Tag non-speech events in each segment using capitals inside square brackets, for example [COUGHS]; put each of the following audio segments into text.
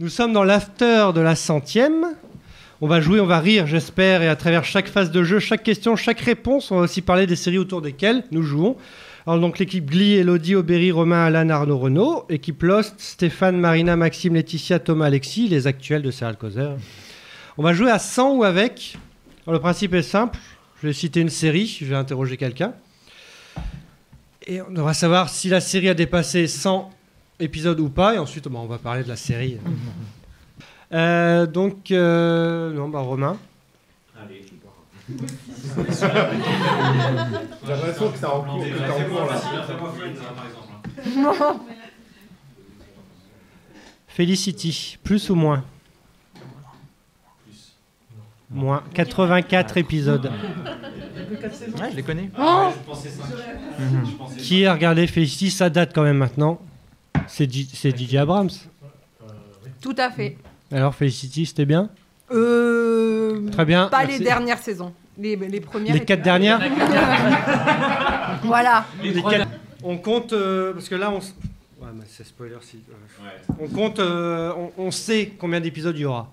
Nous sommes dans l'after de la centième. On va jouer, on va rire, j'espère, et à travers chaque phase de jeu, chaque question, chaque réponse, on va aussi parler des séries autour desquelles nous jouons. Alors donc l'équipe Glee, Elodie, Aubéry, Romain, Alan, Arnaud, Renaud. Équipe Lost, Stéphane, Marina, Maxime, Laetitia, Thomas, Alexis, les actuels de Serial Causer. On va jouer à 100 ou avec. Alors, le principe est simple. Je vais citer une série, je vais interroger quelqu'un. Et on devra savoir si la série a dépassé 100 épisodes ou pas. Et ensuite, bah, on va parler de la série. [LAUGHS] Euh, donc, euh, non, bah, Romain. Allez, je [LAUGHS] J'ai l'impression que ça en cours, là. par exemple. Felicity, plus ou moins? Plus. Moins. 84 épisodes. Ouais, je les connais. Ouais, je pensais ça. Je pensais Qui a regardé Felicity? Ça date quand même maintenant. C'est DJ Abrams. Tout à fait. Alors, Felicity, c'était bien? Euh, Très bien. Pas merci. les dernières saisons. Les, les premières. Les [LAUGHS] quatre dernières? Voilà. Les quatre- On compte, euh, parce que là, on... s- Ouais, mais c'est spoiler si... ouais. Ouais. On compte, euh, on, on sait combien d'épisodes il y aura.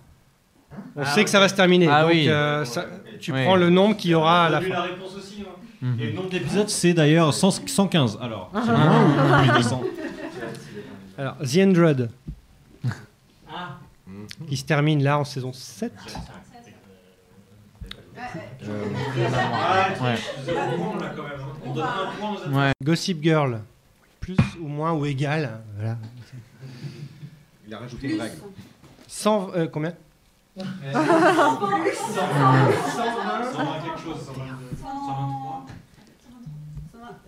On Ah sait que ça va se terminer. Ah donc, oui. euh, ça- tu Oui. prends le nombre qu'il y aura à la fin. la réponse aussi, hein. Et le nombre d'épisodes, c'est d'ailleurs 100 115. Alors, [LAUGHS] c'est moins ou plus de 100 Alors, The Android, [LAUGHS] Ah. qui se termine là en saison 7. Ah, Ouais. zéro point, là, quand même. hein. On donne un point aux autres. Ouais. Gossip Girl, plus ou moins ou égal. Voilà. Il a rajouté une règle. 100, euh, combien? 120 quelque chose, 122. 123.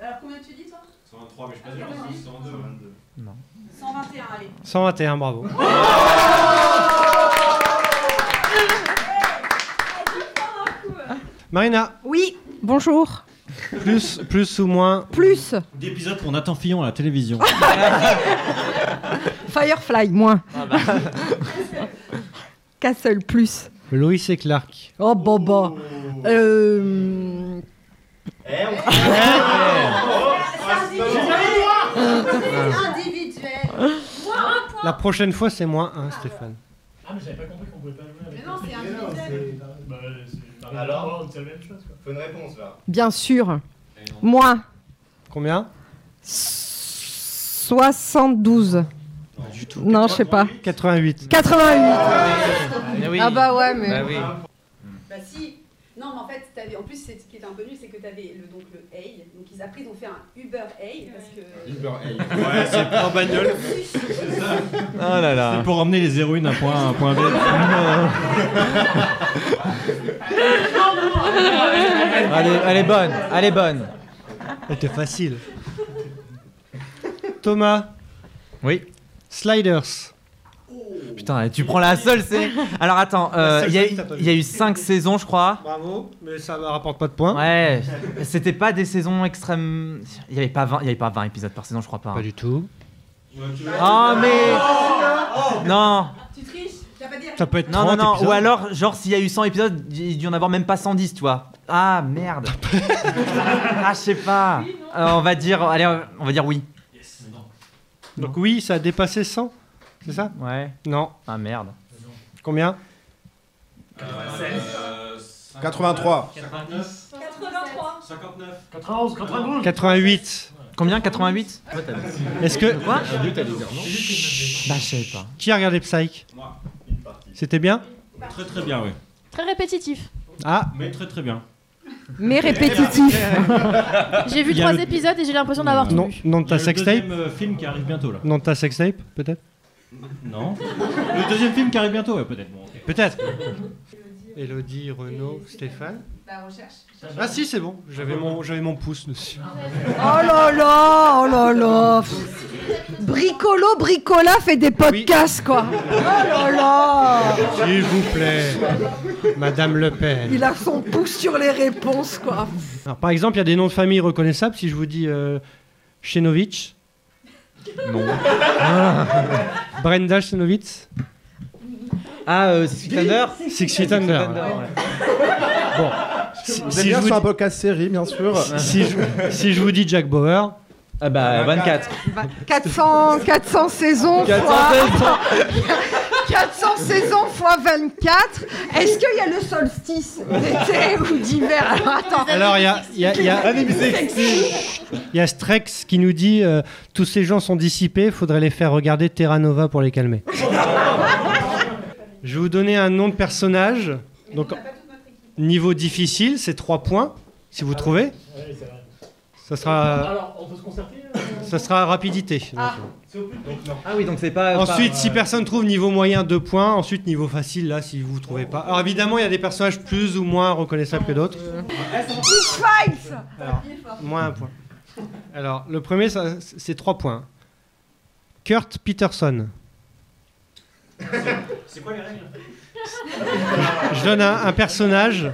Alors combien tu dis toi? 123, mais je suis pas sûr, c'est 122. 121, allez. 121, bravo. Marina, Oui, bonjour. plus, plus ou moins Plus. D'épisodes pour Nathan Fillon à la télévision. [LAUGHS] Firefly, moins. Castle, plus. Loïs et Clark. Oh, Boba. Euh... Individuel. La prochaine fois, c'est moins 1, Stéphane. Ah, mais j'avais pas compris qu'on pouvait pas jouer avec Mais non, c'est individuel. Bah, c'est Alors Alors C'est la même chose, quoi. Faut une réponse là. Bien sûr. Moins. Combien? 72. Du tout. Non, je sais pas. 88. 88. Mais oui. Ah bah ouais, mais... Bah oui. Bah si. Non, mais en fait, t'avais- en plus, c'est- ce qui était un peu nul, c'est que tu avais le, donc, le A. Donc ils, après, ils ont fait un Uber A parce que. Uber A. [LAUGHS] Ouais, c'est en bagnole. [LAUGHS] Oh là là. C'est pour emmener les héroïnes d'un point A à un point B. [LAUGHS] Elle est, elle est bonne, elle est bonne. C'était facile. Thomas, Oui. Sliders. Putain, tu prends la seule série. Alors attends, euh, il y, a- y eu 5 saisons, je crois. Bravo, mais ça ne rapporte pas de points. Ouais, c'était pas des saisons extrêmes. Il y avait pas 20, il y avait pas 20 épisodes par saison, je crois pas. Pas du tout. Ah mais non, Tu triches Tu dire. Ça peut être non, non, 30 non. Ou alors, genre, s'il y a eu 100 épisodes, il y a dû en avoir même pas 110, tu vois. Ah merde. ah, je sais pas. Euh, on va dire, allez, on va dire oui. Donc oui, ça a dépassé 100, c'est ça Ouais. Non. Ah merde. Combien Euh, 83. 89. 83. 59. 91, 92 88. Combien 88 Est-ce que... Quoi Bah, je savais pas. Qui a regardé Psych Moi. C'était bien Très très bien, oui. Très répétitif. Ah, Mais très très bien. Mais répétitif. [LAUGHS] J'ai vu trois le- épisodes et j'ai l'impression d'avoir tout non, vu. non de ta sextape film qui arrive bientôt là. Non de ta sextape, peut-être Non. Le deuxième film qui arrive bientôt, ouais, peut-être. Bon. Peut-être. Elodie, Renaud, Stéphane. Bah, recherche. Ah si, c'est bon. J'avais mon, j'avais mon pouce dessus. Oh là là, oh là là. Bricolo, Bricola fait des podcasts, quoi. [LAUGHS] Oh là là. S'il vous plaît, Madame Le Pen. Il a son pouce sur les réponses, quoi. Alors, par exemple, il y a des noms de famille reconnaissables. Si je vous dis euh, Chenovitch. Non. Brenda Chenovitz. Ah, euh, Six Feet Under Six Feet Under. Bon. Si, Vous si êtes je bien vous sur un dis, podcast série, bien sûr. si je- si je vous dis Jack Bauer, Ah bah, 24. 400, 400 saisons, [LAUGHS] 400 fois. saisons. saison x 24. Est-ce qu'il y a le solstice d'été ou d'hiver? Alors attends. Alors, il y a, il y a- il y a- il y a Strex qui nous dit euh, tous ces gens sont dissipés, faudrait les faire regarder Terra Nova pour les calmer. Je vais vous donner un nom de personnage. Donc, niveau difficile, c'est 3 points, si vous trouvez. Ça sera, Alors, on peut se concerter euh ça sera rapidité. Ah. C'est au plus vite. Ah oui, donc c'est pas. Ensuite, pas- si personne trouve niveau moyen, 2 points. Ensuite, niveau facile, là, si vous ne trouvez pas. Alors, évidemment, il y a des personnages plus ou moins reconnaissables que d'autres. X-Files Alors, moins un point. Alors, le premier, ça, c'est 3 points. Kurt Peterson. C'est quoi les règles? Je donne un, un personnage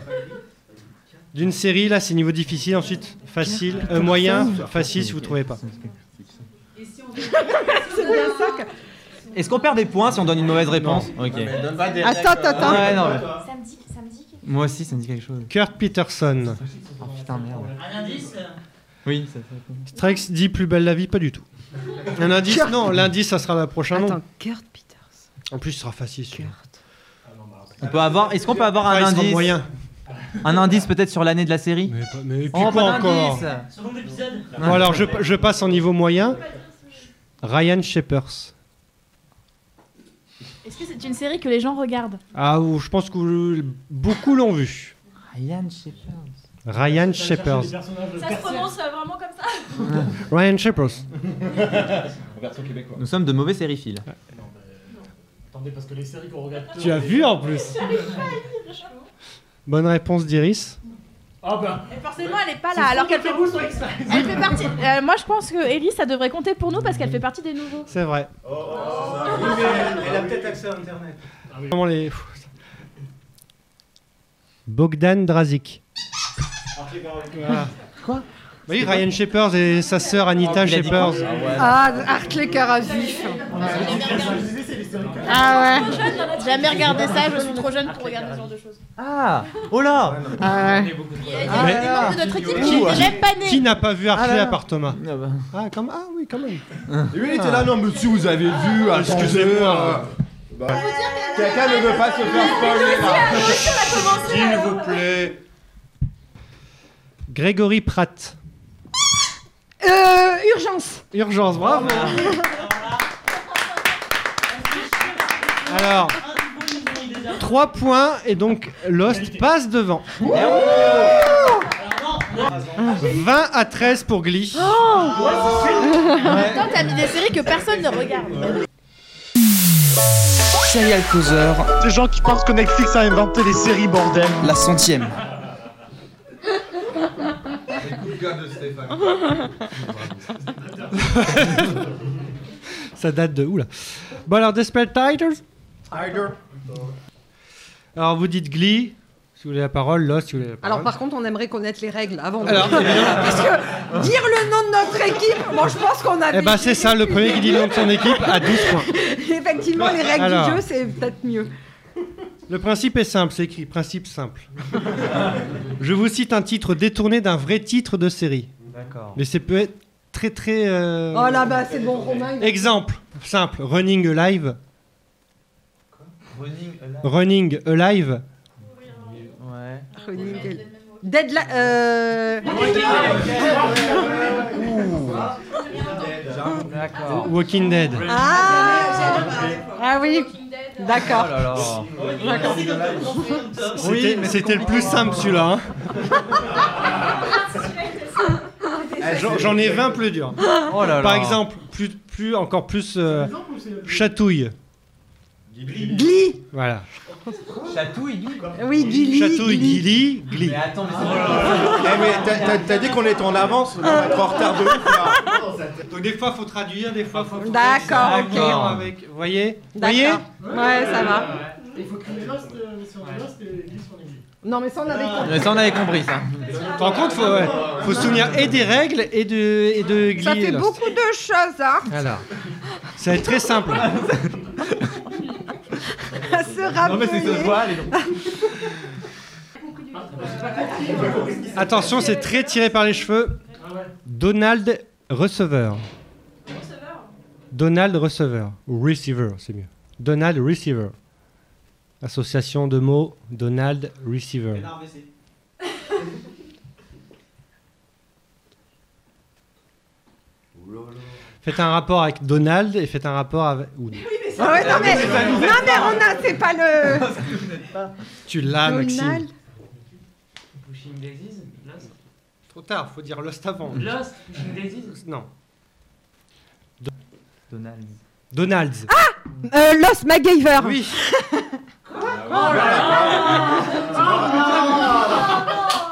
d'une série. Là, c'est niveau difficile. Ensuite, facile, euh, moyen, facile si vous ne trouvez pas. Est-ce qu'on perd des points si on donne une mauvaise réponse Ok. Attends, attends, attends. Ouais, non, mais- Ça me dit, ça me dit. que- Moi aussi, ça me dit quelque chose. Kurt Peterson. Oh putain, merde. Un indice Oui, ça fait. Strex dit plus belle la vie, pas du tout. Un indice Kurt- Non, l'indice, ça sera la prochaine. Attends, Kurt Peters. En plus, ce sera facile. celui-là. On peut avoir. Est-ce qu'on peut avoir Ah, un sera indice moyen. Un indice peut-être sur l'année de la série Mais, pas- mais et puis Oh, quoi pas encore d'indice Second épisode Bon, alors, je, je passe en niveau moyen. Ryan Shepers. Est-ce que c'est une série que les gens regardent? Ah, ou- je pense que vous- beaucoup l'ont vu. Ryan Shepard. Ryan Shepers. Ça se prononce euh, vraiment comme ça Ryan Shepers. Version québécois. Nous sommes de mauvais sériphiles. Attendez, parce que les séries qu'on regarde. Tu as vu en plus Bonne réponse d'Iris. Ah bah. Et forcément, elle est pas là, alors qu'elle fait, elle partie. euh, moi, je pense que Ellie, ça devrait compter pour nous parce qu'elle fait partie des nouveaux. C'est vrai. Elle a peut-être accès à Internet. Comment les... Bogdan Drazik. Voilà. Quoi Oui, Ryan Shepers et sa sœur Anita Shepers. Ah, Hartley Caravif. Ah ouais J'ai jamais regardé ça, je suis trop jeune pour regarder ce genre de choses. Ah Oh là Ah ouais. Il y a, il y a Mais- des membres de notre équipe qui n'étaient même pas nés. Qui n'a pas vu Hartley Ah à part Thomas Ah bah. ah, comme... ah oui, quand même. Lui, il était là, non, monsieur, vous avez vu, excusez-moi. Bah, Quelqu'un ne veut pas se faire spoiler là. S'il vous plaît. Grégory Pratt. Euh, urgence. Urgence, bravo. Alors, 3 points et donc Lost passe devant. 20 à 13 pour Glee. Putain, t'as mis des séries que personne ne regarde. Serial Causeur, Ces gens qui pensent que Netflix a inventé les séries, bordel. la centième. Ça date de oula. Bon alors Desperate Titles. Alors vous dites Glee, si vous voulez la parole, Lost, si vous voulez la parole. Alors par contre, on aimerait connaître les règles avant. de- Alors, évidemment. Parce que dire le nom de notre équipe, bon, je pense qu'on a. Eh ben c'est ça, le premier qui dit le nom de son équipe a 12 points. [LAUGHS] Effectivement, les règles Alors. du jeu, c'est peut-être mieux. Le principe est simple, c'est écrit principe simple. Je vous cite un titre détourné d'un vrai titre de série. D'accord. Mais c'est peut être très très... euh, Oh là bas c'est bon, Romain. Exemple, simple, Running Alive. Running alive. Running Alive. Ouais. Deadline. Euh... Walking Dead. Ah Ah oui, Oh d'accord. là. C'était c'était le plus simple celui-là. hein. [LAUGHS] J'en- J'en ai 20 plus durs. Oh là là. Par exemple, plus, plus encore plus euh, chatouille. Glee. Voilà. Chatouille, Guy. Oui, Gilly. Chatouille, Gilly. Glee. Mais attends, mais c'est Eh, mais t'as- dit qu'on était en avance, on va être en retard de ouf là. Donc des fois faut traduire, des fois faut. faut D'accord, ok. avec. Vous voyez? Vous voyez? Ouais, ça va. Il faut crier Lost, euh, si on dit Lost et les Glee. Non, mais ça, on avait compris. Mais ça, on avait compris ça. Tu te rends compte faut, ouais, faut se souvenir et des règles et de, et de Glee. Ça fait beaucoup de choses, hein. Alors, ça va être très simple. [LAUGHS] À se rappeler. Non, mais c'est que ça se voit, allez donc. Attention, c'est très tiré par les cheveux. Donald Receveur. Donald Receveur. Ou Receiver, c'est mieux. Donald Receiver. Association de mots Donald Receiver. [LAUGHS] Faites un rapport avec Donald et faites un rapport avec. ou- Ah ouais, non, mais, non, mais on a, c'est pas le. [LAUGHS] Tu l'as, Donald. Maxime. Pushing Daisies Lost Trop tard, faut dire Lost avant. Lost Pushing Daisies Non. Donald. Donald's. Euh, Lost MacGyver. Oui.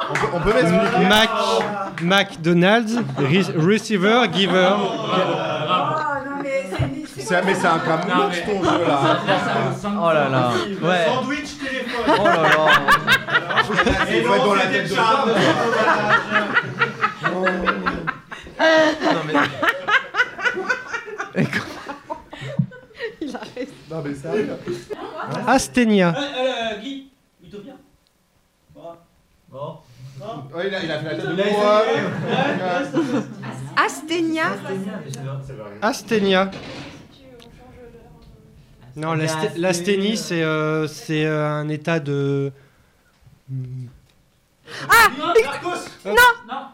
On peut, on peut m'expliquer Mac, McDonald's, re- receiver, giver. Oh non, mais c'est. C'est- Mais c'est un cas mouche ton jeu là. Oh là là. Ouais. Sandwich téléphone. Oh là là. Faut être dans la tête de ça. [LAUGHS] Non mais. Il a raison. Non mais sérieux. Asténia. Guy, Utopia. Bon. Ouais, il a, il a fait la tête de moi. Asténia. Asténia. Non, l'asthénie, c'est euh, c'est euh, un état de. Ah Narcos. Non Non.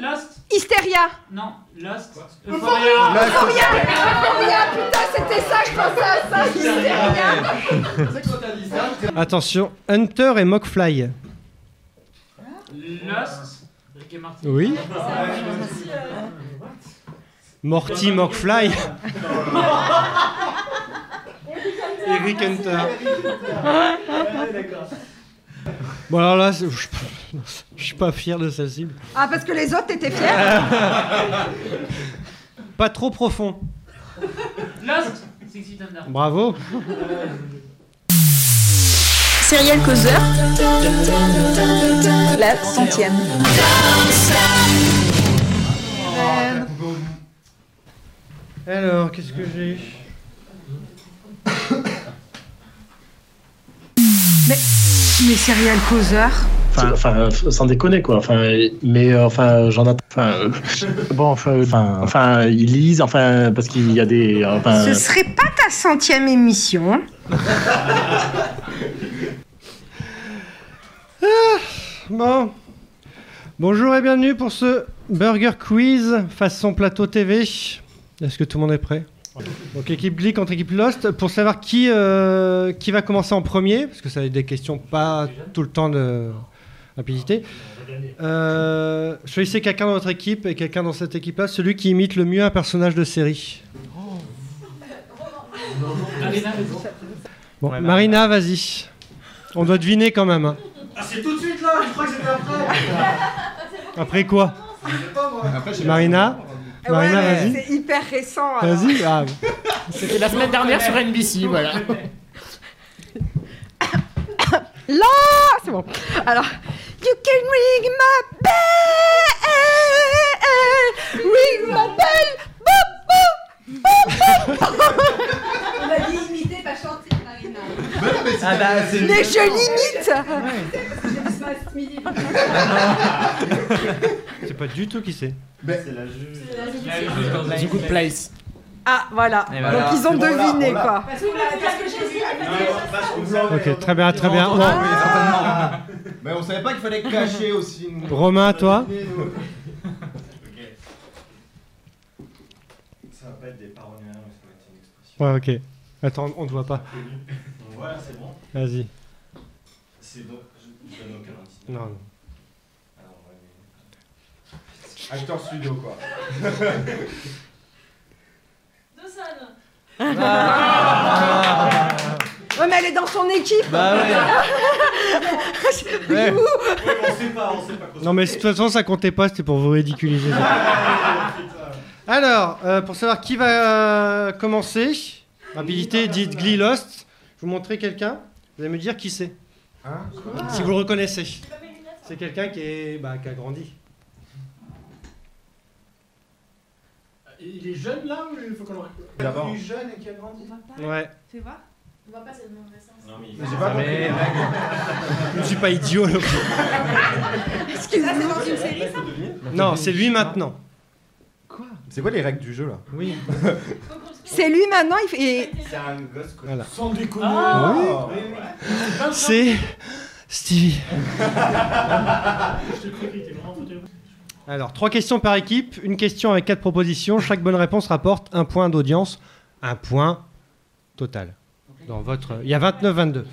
Lost Hystéria. Non. Lost. Euphoria. Euphoria. Euphoria. Putain, c'était ça, je pensais à ça. Hystéria. Attention, Hunter et Mockfly. Lost. Rick et Morty. Oui. Morty Mockfly. [LAUGHS] Eric Hunter. [LAUGHS] Bon alors là, je, suis pas fier de celle-ci. Ah, parce que les autres étaient fiers. Pas trop profond. Lost. Bravo. Serial Causeur, la centième. Alors, qu'est-ce que j'ai Mais, mais Serial Causeur. Enfin, enfin, euh, sans déconner quoi. Enfin, mais euh, enfin, j'en attends. Enfin, euh, bon, enfin, enfin, enfin, ils lisent. Enfin, parce qu'il y a des. Enfin, Ce serait pas ta centième émission. [LAUGHS] Bon. Bonjour et bienvenue pour ce Burger Quiz façon plateau TV. Est-ce que tout le monde est prêt Donc équipe Glee contre équipe Lost. Pour savoir qui, euh, qui va commencer en premier, parce que ça va être des questions pas tout le temps de rapidité. Euh, choisissez quelqu'un dans votre équipe et quelqu'un dans cette équipe-là, celui qui imite le mieux un personnage de série. Marina, vas-y. Bon, Marina, vas-y. On doit deviner quand même. hein. Ah, c'est tout de suite là, je crois que c'était après. [LAUGHS] Après quoi Je sais pas moi. Marina Marina, Ouais, vas-y. C'est hyper récent. alors. Vas-y. Ah, C'était la semaine dernière sur NBC, voilà. [COUGHS] Là, c'est bon. Alors, you can ring my bell, ring my bell. Boop, boop, boop, boop. On a dit imiter, pas chanter, Marina. Ah bah c'est. Mais je l'imite. Parce que j'ai vu ce matin ce midi. [LAUGHS] c'est pas du tout qui c'est. C'est la juge. The Good Place. Ah, voilà. Et voilà. Donc ils ont C'est bon, deviné quoi. Parce que parce que j'ai dit. Ok, très bien, très bien. Ah. Mais on savait pas qu'il fallait cacher aussi. une- Romain, toi Ça va pas être des paroles rien, mais ça va être une expression. Ouais, ok. Attends, on te voit pas. Voilà, c'est bon. Vas-y. C'est bon. Je je donne aucun indice. Non, non. Alors, ouais, mais- Acteur studio quoi. [LAUGHS] Ouais, mais elle est dans son équipe. Bah ouais. [LAUGHS] Ouais. Ouais, mais on sait pas, on sait pas quoi Non, mais de toute façon, ça comptait pas, c'était pour vous ridiculiser. [LAUGHS] Alors, euh, pour savoir qui va euh, commencer, rapidité, dites Glee Lost. Vous montrer quelqu'un. Vous allez me dire qui c'est. Hein Si vous le reconnaissez. C'est quelqu'un qui, est, bah, qui a grandi. Il est jeune là ou il faut qu'on le D'abord. Il est jeune et qui a grandi Ouais. On voit pas, c'est le nom récent. Non, mais il Mais j'ai pas compris. Mais- Je ne suis pas idiot. là. [LAUGHS] Excuse-moi, c'est dans une série ça Non, c'est lui maintenant. C'est quoi les règles du jeu là Oui. [LAUGHS] C'est lui maintenant, il fait. C'est un gosse que Voilà. Sans déconner. Ah, oui. C'est Stevie. [LAUGHS] Alors, trois questions par équipe, une question avec quatre propositions. Chaque bonne réponse rapporte un point d'audience, un point total. Dans votre, il y a 29-22.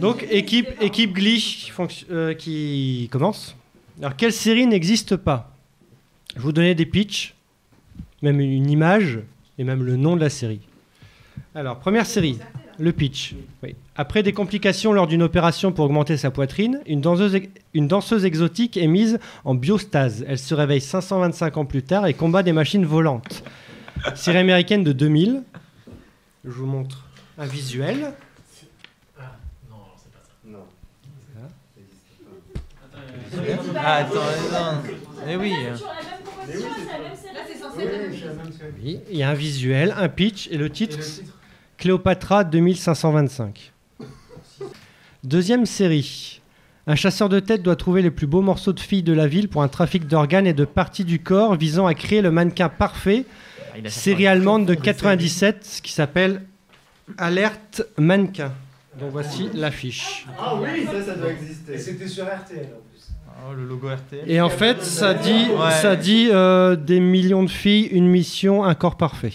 Donc, équipe, équipe qui, fonc- euh, qui commence. Alors, quelle série n'existe pas? Je vais vous donner des pitchs, même une image et même le nom de la série. Alors, première série, le pitch. Oui. Après des complications lors d'une opération pour augmenter sa poitrine, une danseuse, ex- une danseuse exotique est mise en biostase. Elle se réveille 525 ans plus tard et combat des machines volantes. Série américaine de 2000. Je vous montre un visuel. Ah, non, c'est pas ça. Non. Ah, attends, attends. Eh oui. Oui, il y a un visuel, un pitch et le titre, Cléopatra 2525. Deuxième série. Un chasseur de tête doit trouver les plus beaux morceaux de filles de la ville pour un trafic d'organes et de parties du corps visant à créer le mannequin parfait. il a Série allemande de 97 qui s'appelle Alerte Mannequin. Donc voici l'affiche. Ah oui, ça, ça doit exister. Et c'était sur RTL. Oh, le logo RTL. Et en fait, ça dit, Ouais. ça dit euh, des millions de filles, une mission, un corps parfait.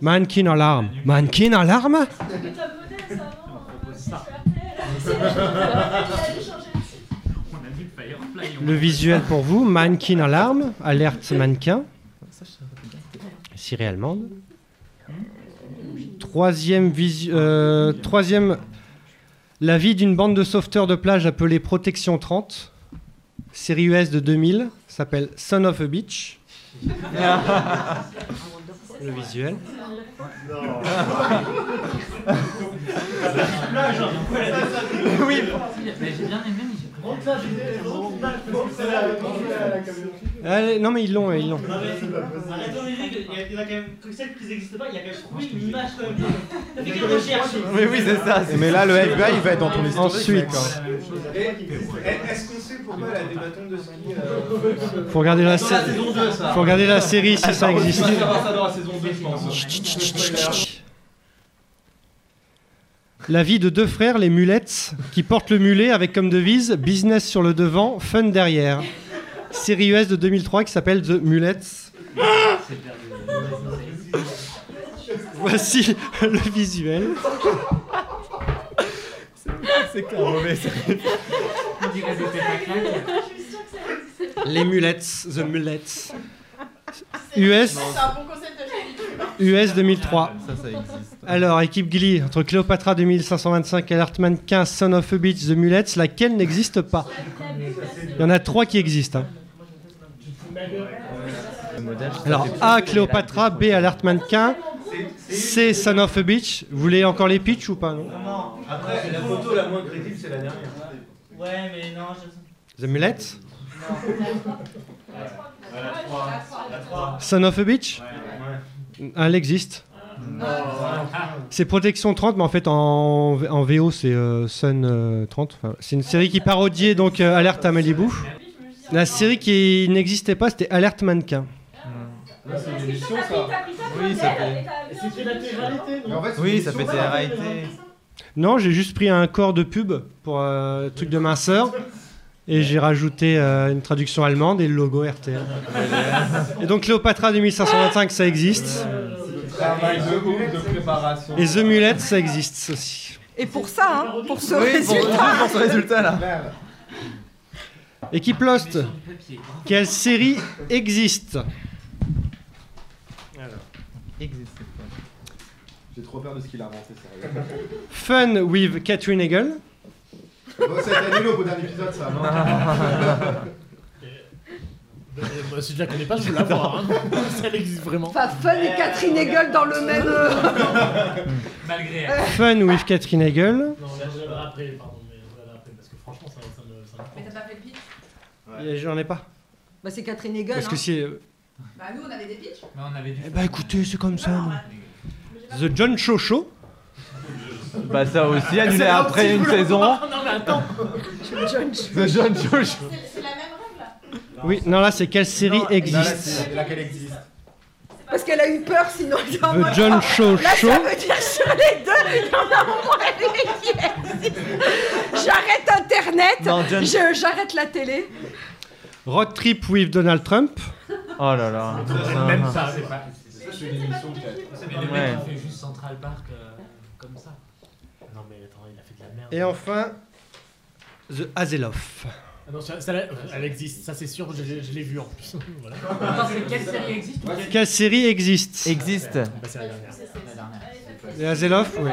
Mannequin alarme. Mannequin alarme Le visuel pour vous, mannequin alarme, alerte mannequin. Série allemande. Troisième, visu- euh, troisième, la vie d'une bande de sauveteurs de plage appelée Protection 30. Série US de 2000, s'appelle Son of a Beach. [LAUGHS] Le visuel. [LAUGHS] Oui. Mais j'ai bien aimé, mais la la. Allez, non mais ils l'ont, ils l'ont. Arrête Olivier, il y a- il y en a quand même que celles qui n'existent pas, il y a quand même trouvé une image quand même. T'as fait quelle recherche? Oui, oui, c'est ça. Mais là, le FBI, il va être dans ton historique. Ensuite. hein. Est-ce qu'on sait pourquoi elle a des bâtons de ski euh, Faut regarder la, Dans sé- la saison 2, ça. faut regarder la série si ça existe. On va savoir ça dans la saison 2, je pense. La vie de deux frères, les mulettes, qui portent le mulet avec comme devise business sur le devant, fun derrière. Série US de 2003 qui s'appelle The Mulettes. Voici le visuel. C'est mauvais. Les mulettes, The Mulettes. US, US 2003. Ça, ça existe. Alors, équipe Glee, entre Cléopatra 2525, Alertman 15, Son of a Beach, The Mulettes, laquelle n'existe pas? Il y en a trois qui existent. hein. Alors, A, Cléopatra, B, Alert Mannequin, C, Son of a Beach. Vous voulez encore les pitchs ou pas non? Après, la photo la moins crédible, c'est la dernière. Ouais, mais non, je. The Mulettes La 3. La 3. Son of a Beach Ah, Elle existe. C'est Protection 30, mais en fait en, en VO c'est euh, Sun euh, 30. Enfin, c'est une série qui parodiait donc euh, Alerte à Malibu. La série qui n'existait pas c'était Alerte Mannequin. C'est une émission, ça. Oui, ça fait. C'était la télé-réalité, non Oui, ça fait télé-réalité. Non, j'ai juste pris un corps de pub pour euh, truc de minceur [LAUGHS] et j'ai rajouté euh, une traduction allemande et le logo RTL. et donc Cléopatra 2525 ça existe. Travail de ouf de préparation. Et The Mulette ça existe aussi. Et pour ça, hein, pour ce Oui, pour, résultat. pour ce résultat là. Équipe Lost, quelle série existe? J'ai trop peur de ce qu'il a inventé, sérieux. Fun with Catherine Hegel. Bon, ça été annulé au bout d'un épisode, ça, non Euh, bah, si je la connais pas, je veux la voir. Hein. [LAUGHS] Elle existe vraiment. Enfin, Fun et Catherine Hegel dans le même. euh, [LAUGHS] Malgré elle. Fun with Catherine Hegel. Non, là, je regarderai après, pardon, mais je regarderai après parce que franchement, ça, ça me. Ça me Mais t'as pas fait le pitch Et J'en ai pas. Bah, c'est Catherine Hegel. Parce que hein. si. euh, Bah, nous, on avait des pitchs. Mais on avait dû. Eh bah écoutez, c'est comme ça. non. The John Cho Show. Bah, ça aussi, annulé après une saison. Non, mais attends John The John Josh. C'est c'est la même règle là. Oui, non là c'est quelle série Non, existe là, Laquelle existe Parce qu'elle a eu peur sinon. elle était en The mode, John oh, Show Là, Show. ça veut dire sur les deux, il y en a au moins une qui existe. J'arrête Internet, Non, John- je- j'arrête la télé. Road Trip with Donald Trump. Oh là là. Même ça, c'est pas. C'est une émission C'est mais le Ouais. mec qui fait juste Central Park euh, comme ça. Non, mais attends, il a fait de la merde. Et enfin, The Hazeloff. Ah non, ça, ça, elle existe, ça c'est sûr, je, l'ai- je l'ai vu en plus. [LAUGHS] voilà. Attends, c'est quelle série existe quelle- série existe? Existe. Bah, c'est la dernière. La dernière. The Hazeloff, oui.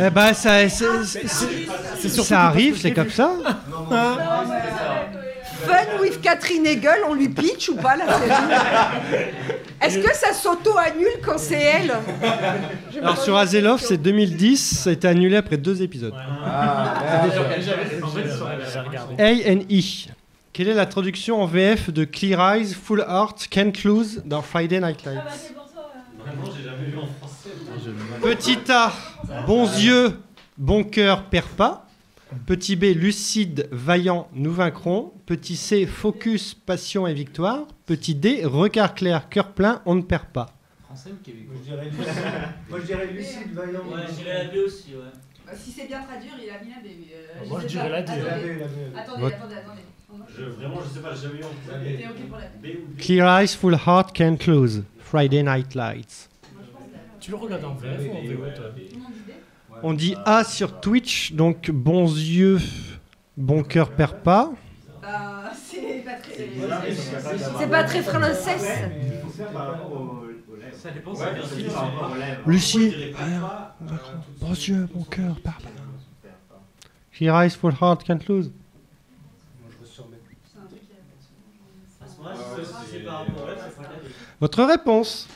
Eh ben, ça, c'est- c'est- surtout ça arrive, c'est comme ça. Fun with Catherine Hegel, on lui pitch ou pas la série [LAUGHS] Est-ce que ça s'auto-annule quand c'est elle Je Alors sur question. c'est 2010, ça a été annulé après deux épisodes. Regardé. A and E. Quelle est la traduction en VF de Clear Eyes, Full Heart, Can't Lose dans Friday Night Lights? Vraiment, j'ai jamais vu en français. Petit A, bons yeux, bon cœur, perd pas. Petit B, lucide, vaillant, nous vaincrons. Petit C, focus, passion et victoire. Petit D, regard clair, cœur plein, on ne perd pas. Français ou québécois Moi, je dirais lucide. Moi, je dirais lucide, vaillant. Ouais, je dirais la B aussi, ouais. Bah, si c'est bien traduire, il a mis la B. Mais, euh, Moi, sais je dirais la D. Attendez, La B, la B. Attendez, Votre- attendez, attendez. Je, vraiment, je sais pas, j'ai jamais eu en T'es ok pour la B. B ou B. Clear eyes, full heart, can't lose. Friday Night Lights. Tu le regardes en VF ou en VO toi On dit A sur Twitch, donc bons yeux, bon cœur, perd pas. Bah, c'est pas très. C'est pas. Ça dépend, lèvres. Lucie. Bons yeux, bon cœur, perd pas. Clear eyes, full heart, can't lose. Moi, je ressors mes- C'est un truc qui a- À ce moment-là, si c'est- si c'est par rapport aux lèvres, c'est pas la B. Votre réponse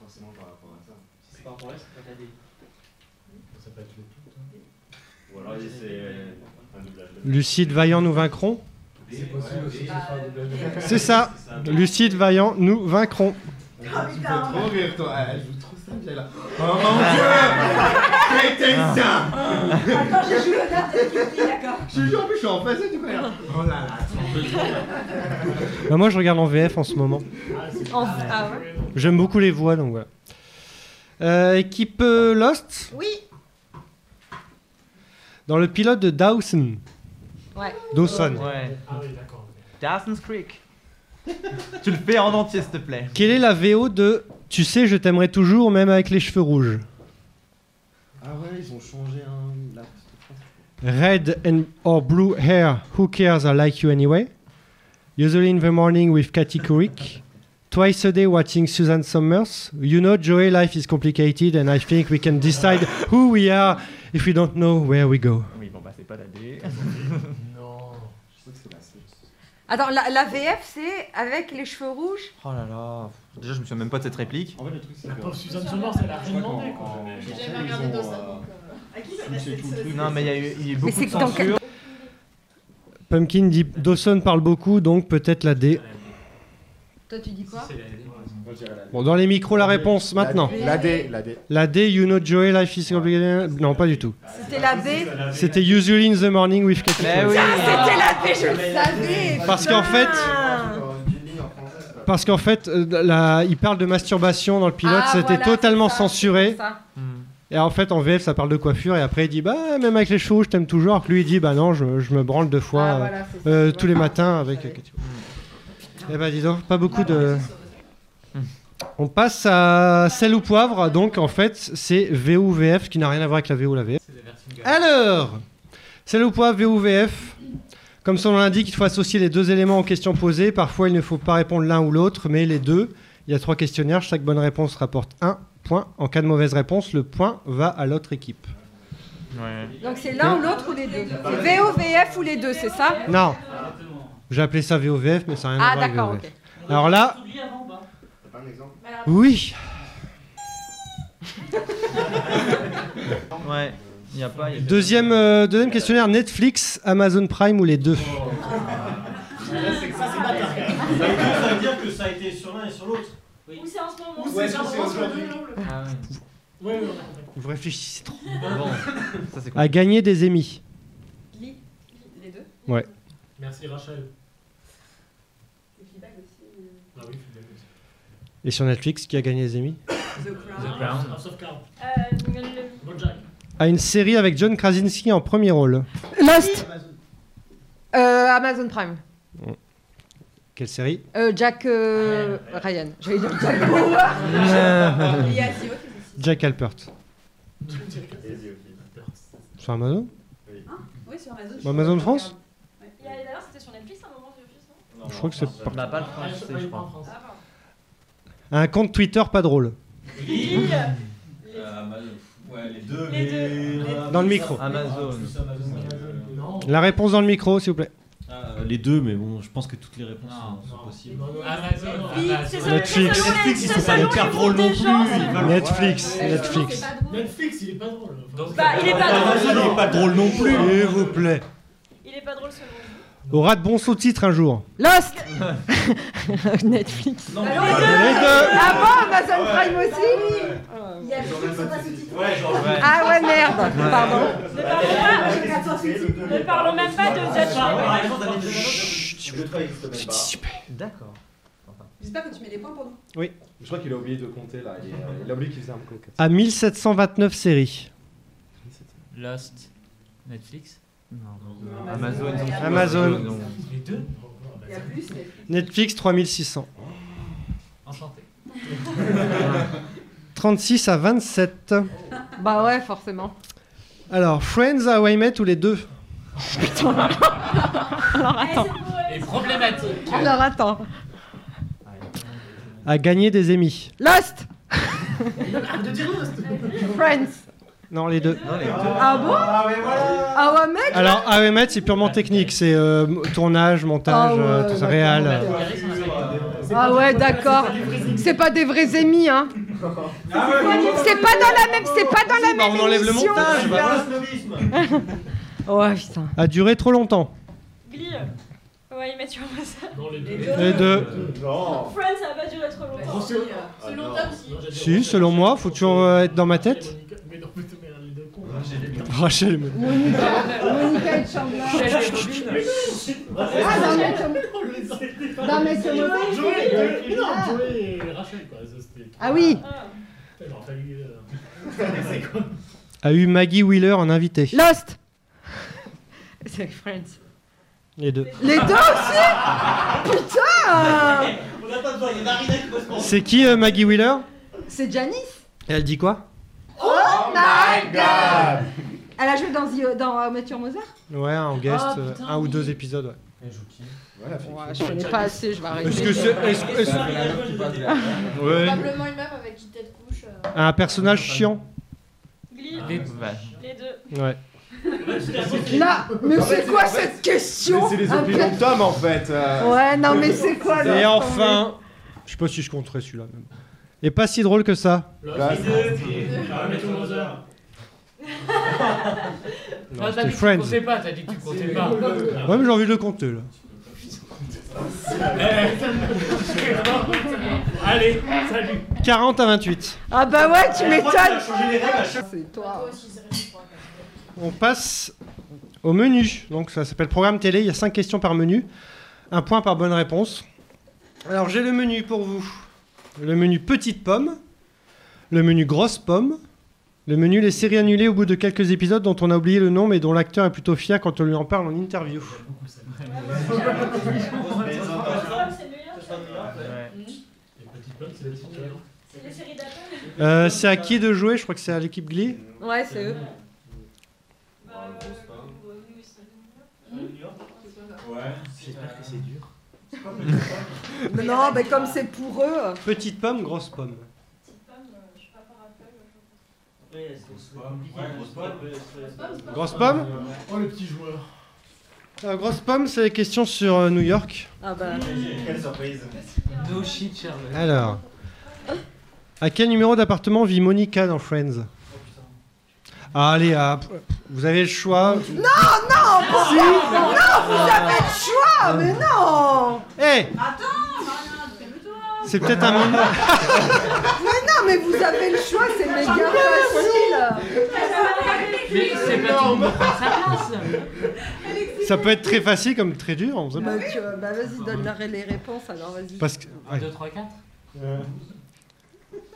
Forcément par rapport à ça. Si c'est par rapport à elle, c'est pas la D. Ça peut être le tout. Ou alors, c'est un doublage de Lucide, vaillant, nous vaincrons. C'est ça. Lucide, vaillant, nous vaincrons. Tu fais trop rire, toi. Elle joue trop ça, là. Oh mon dieu C'était ça Attends, j'ai joué au dard de Kiki, d'accord. Je en plus, je suis en face du coup. là. Oh là là. Bah, moi, je regarde en VF en ce moment. En- Ah ouais J'aime beaucoup les voix, donc voilà. Euh, équipe euh, Lost, Oui. Dans le pilote de Dawson. Ouais. Dawson. Ouais. Ah oui, d'accord. Dawson's Creek. tu le fais en entier, s'il te plaît. Quelle est la VO de Tu sais, je t'aimerai toujours, même avec les cheveux rouges? Ah ouais, ils ont changé un. la. Red and or blue hair, who cares, I like you anyway? Usually in the morning with Katy Couric. Twice a day watching Susan Summers. You know, Joey, life is complicated and I think we can decide who we are if we don't know where we go. Oui, bon, bah, c'est pas la D. [LAUGHS] Non. Je crois que c'est la C. Attends, la, la VF c'est avec les cheveux rouges? Oh là là. Déjà, je me souviens même pas de cette réplique. En fait, le truc, c'est La que. pauvre Suzanne Somers, elle a rien demandé quoi. J'ai jamais regardé Dawson, donc. euh, À qui ça le truc. Non, mais il y a eu il y a eu beaucoup c'est de dans censure. Pumpkin dit Dawson parle beaucoup, donc peut-être la D. Toi tu dis quoi. Bon, dans les micros, la réponse maintenant. La D, la D. La D, you know, Joey, life is complicated. Non, pas du tout. C'était la B C'était Usually in the morning with Katy oui. Ah, C'était la B, je le savais Parce qu'en fait, parce qu'en fait, euh, la- il parle de masturbation dans le pilote, Ah, c'était voilà, totalement ça, censuré. Et en fait, en VF, ça parle de coiffure, et après, il dit, bah, même avec les cheveux, je t'aime toujours. Alors que lui, il dit, bah non, je, je me branle deux fois Ah, euh, voilà, euh, tous les matins avec euh, Katy. Eh ben, dis donc, pas beaucoup de. On passe à sel ou poivre, donc en fait, c'est VO ou VF, qui n'a rien à voir avec la VO ou la VF. Alors, sel ou poivre, VO ou VF Comme son nom l'indique, il faut associer les deux éléments aux questions posées. Parfois, il ne faut pas répondre l'un ou l'autre, mais les deux. Il y a trois questionnaires. Chaque bonne réponse rapporte un point. En cas de mauvaise réponse, le point va à l'autre équipe. Ouais. Donc c'est l'un ou l'autre ou les deux? C'est VO, VF ou les deux, c'est ça? Non, j'ai appelé ça VOVF, mais ça n'a rien à Ah voir avec d'accord, VOVF. ok. Alors là, T'oublies avant ou pas? T'as pas un exemple? Oui, [LAUGHS] Ouais. Y a pas. y a- deuxième, euh, deuxième questionnaire Netflix, Amazon Prime ou les deux? Ça veut dire que ça a été sur l'un et sur l'autre. Ou c'est en ce moment? Ou c'est sur aujourd'hui. Ah ouais. Ouais. Vous réfléchissez trop. Bon, ça c'est cool. À gagner des émis. Les deux? Ouais. Merci Rachel. Et euh. Et sur Netflix, qui a gagné les Emmy? The Crown. Crown. House of Cards. Euh, une série avec John Krasinski en premier rôle. Lost. Euh, Amazon Prime. Quelle série? Euh, Jack euh, Ryan. J'allais dire Jack Bauer. [LAUGHS] Il y a Zio qui Jack Alpert. Sur Amazon? Hein Oui, sur Amazon. Bah, Amazon France? Il y a- D'ailleurs, c'était sur Netflix à un moment, The Office, non Je crois que c'est On n'a pas le français, je crois. Un compte Twitter pas drôle. Glee. Ouais, les deux. Les deux. Dans le micro. Amazon. La réponse dans le micro, s'il vous plaît. Ah, les deux, mais bon, je pense que toutes les réponses sont, sont possibles. Amazon. Oui, Amazon. Netflix. les- Netflix, ils sont pas selon hyper les drôles non plus, Netflix, Non, Netflix. pas. Netflix, il est pas drôle. Donc, Bah, il est pas drôle. Amazon, il est pas drôle non plus. S'il vous plaît. Il est pas drôle selon vous. Aura de bons sous-titres un jour. Lost. [LAUGHS] Netflix. Les deux. Ah bon, Amazon Prime aussi Il y a. Ouais, genre. Ah ouais, merde. Pardon. Ne parlons pas, ne parlons même pas de Judge. D'accord. J'espère que tu mets des points pour nous. Je crois qu'il a oublié de compter là. Il, il a oublié qu'il faisait un peu. À 1729 séries. Lost. Netflix Non. Non, Amazon. Non. Les deux Il y a plus Netflix. Netflix 3600. Enchanté. [LAUGHS] 36 à 27. Bah ouais, forcément. Alors, Friends, How I Met ou les deux? Alors attends. Et problématique. Alors attends. A gagné des de dire Lost. Friends. Non, les deux. Non, les deux. Ah bon Ah ouais, mec. Alors, How I Met, c'est purement technique. C'est euh, tournage, montage, Ah ouais, euh, tout ça, d'accord. réal. euh. Ah ouais, d'accord. C'est pas des vrais émis, hein. C'est pas dans la même, c'est pas dans la Bah, même on enlève le émission. montage. bah. [LAUGHS] Ouais, putain. A duré trop longtemps. Glee. Ouais, il met sur moi ça. Non, les deux. Les deux. Friends, ça a pas duré trop longtemps. Selon Selon Tom, si. Si, selon moi, faut toujours euh, être dans ma tête. Mais non, mais les deux cons. Rachel. Monica, Monica et Chandler. Ah, comme... D'un mec comme... Joey, mais non, Ah. Joey et Rachel, quoi. Ah oui. Ah. Il aurait fallu. euh, [LAUGHS] C'est quoi A eu Maggie Wheeler en invité. Lost. [LAUGHS] C'est Friends. Les deux. Les deux aussi Putain On n'a pas besoin, il y a Marina qui. C'est qui euh, Maggie Wheeler? C'est Janice Et elle dit quoi? Oh my god Elle a joué dans, The- dans Met Your Mother Ouais, en guest, Oh, euh, putain, un ou oui. deux épisodes. Ouais. Ouais, je connais pas assez, je vais arrêter. Est-ce que c'est. Est-ce, est-ce- [LAUGHS] Ouais. Probablement une meuf avec qui tête couche. euh. Un personnage chiant Glee. Les- Les deux. Ouais. Là, mais c'est quoi cette question C'est les Un opinions de Tom en fait. euh. Ouais, non, mais c'est quoi Et là enfin. Je sais pas si je compterai celui-là même. Et pas si drôle que ça. Lost. Ah, a- Non, Ah, c'était que tu Friends. comptais pas, t'as dit que tu comptais pas. Ouais, mais j'ai envie de le compter là. [LAUGHS] Allez, salut. 40 à 28. Ah bah ouais, tu m'étonnes C'est toi On passe au menu. Donc ça s'appelle programme télé. Il y a 5 questions par menu. Un point par bonne réponse. Alors j'ai le menu pour vous. Le menu petite pomme. Le menu grosse pomme. Le menu les séries annulées au bout de quelques épisodes dont on a oublié le nom mais dont l'acteur est plutôt fier quand on lui en parle en interview. [LAUGHS] C'est. Euh, à qui de jouer? Je crois que c'est à l'équipe Glee. Ouais, c'est eux. Euh, oui, c'est- Ouais, j'espère que c'est dur. Mais non, mais comme c'est pour eux. Petite pomme, grosse pomme. Petite pomme, je sais pas par appel. je- Ouais, c'est compliqué. Grosse pomme. Grosse pomme Oh, le petit joueur. Euh, Grosse pomme, c'est les questions sur euh, New York. Ah bah. Quelle surprise. No shit, Charlotte. Alors, à quel numéro d'appartement vit Monica dans Friends? Allez, ah, vous avez le choix. Non, non, pourquoi Non, vous avez le choix, mais non Eh C'est peut-être un moment. [LAUGHS] Mais non, mais vous avez le choix, c'est méga facile Mais c'est pas tout le monde prend sa place. Ça peut être très facile comme très dur. on sait pas. Bah, bah, vas-y, donne leur- les réponses alors, vas-y. Parce que. 1, 2, 3, 4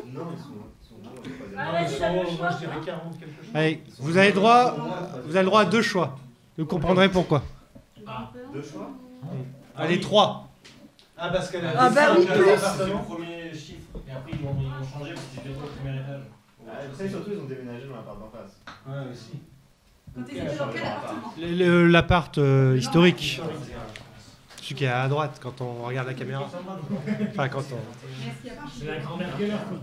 Non, ils sont, ils sont bons, on est pas Non, ils sont- moi je dirais 40 quelque chose. Allez, vous avez droit, vous avez le droit à deux choix. Vous comprendrez pourquoi. Deux choix Allez, trois. Ah, parce qu'elle Ah bah oui, plus. Le premier chiffre. Et après, ils vont, ils vont changer parce qu'ils étaient au premier étage. Après, surtout, ils ont déménagé dans l'appart d'en face. Ouais, aussi. Quand ils étaient dans quel appartement L'appart euh, historique. Celui qui est à droite quand on regarde la caméra. Enfin, quand on. A pas un C'est la grand-mère Geller, quoi.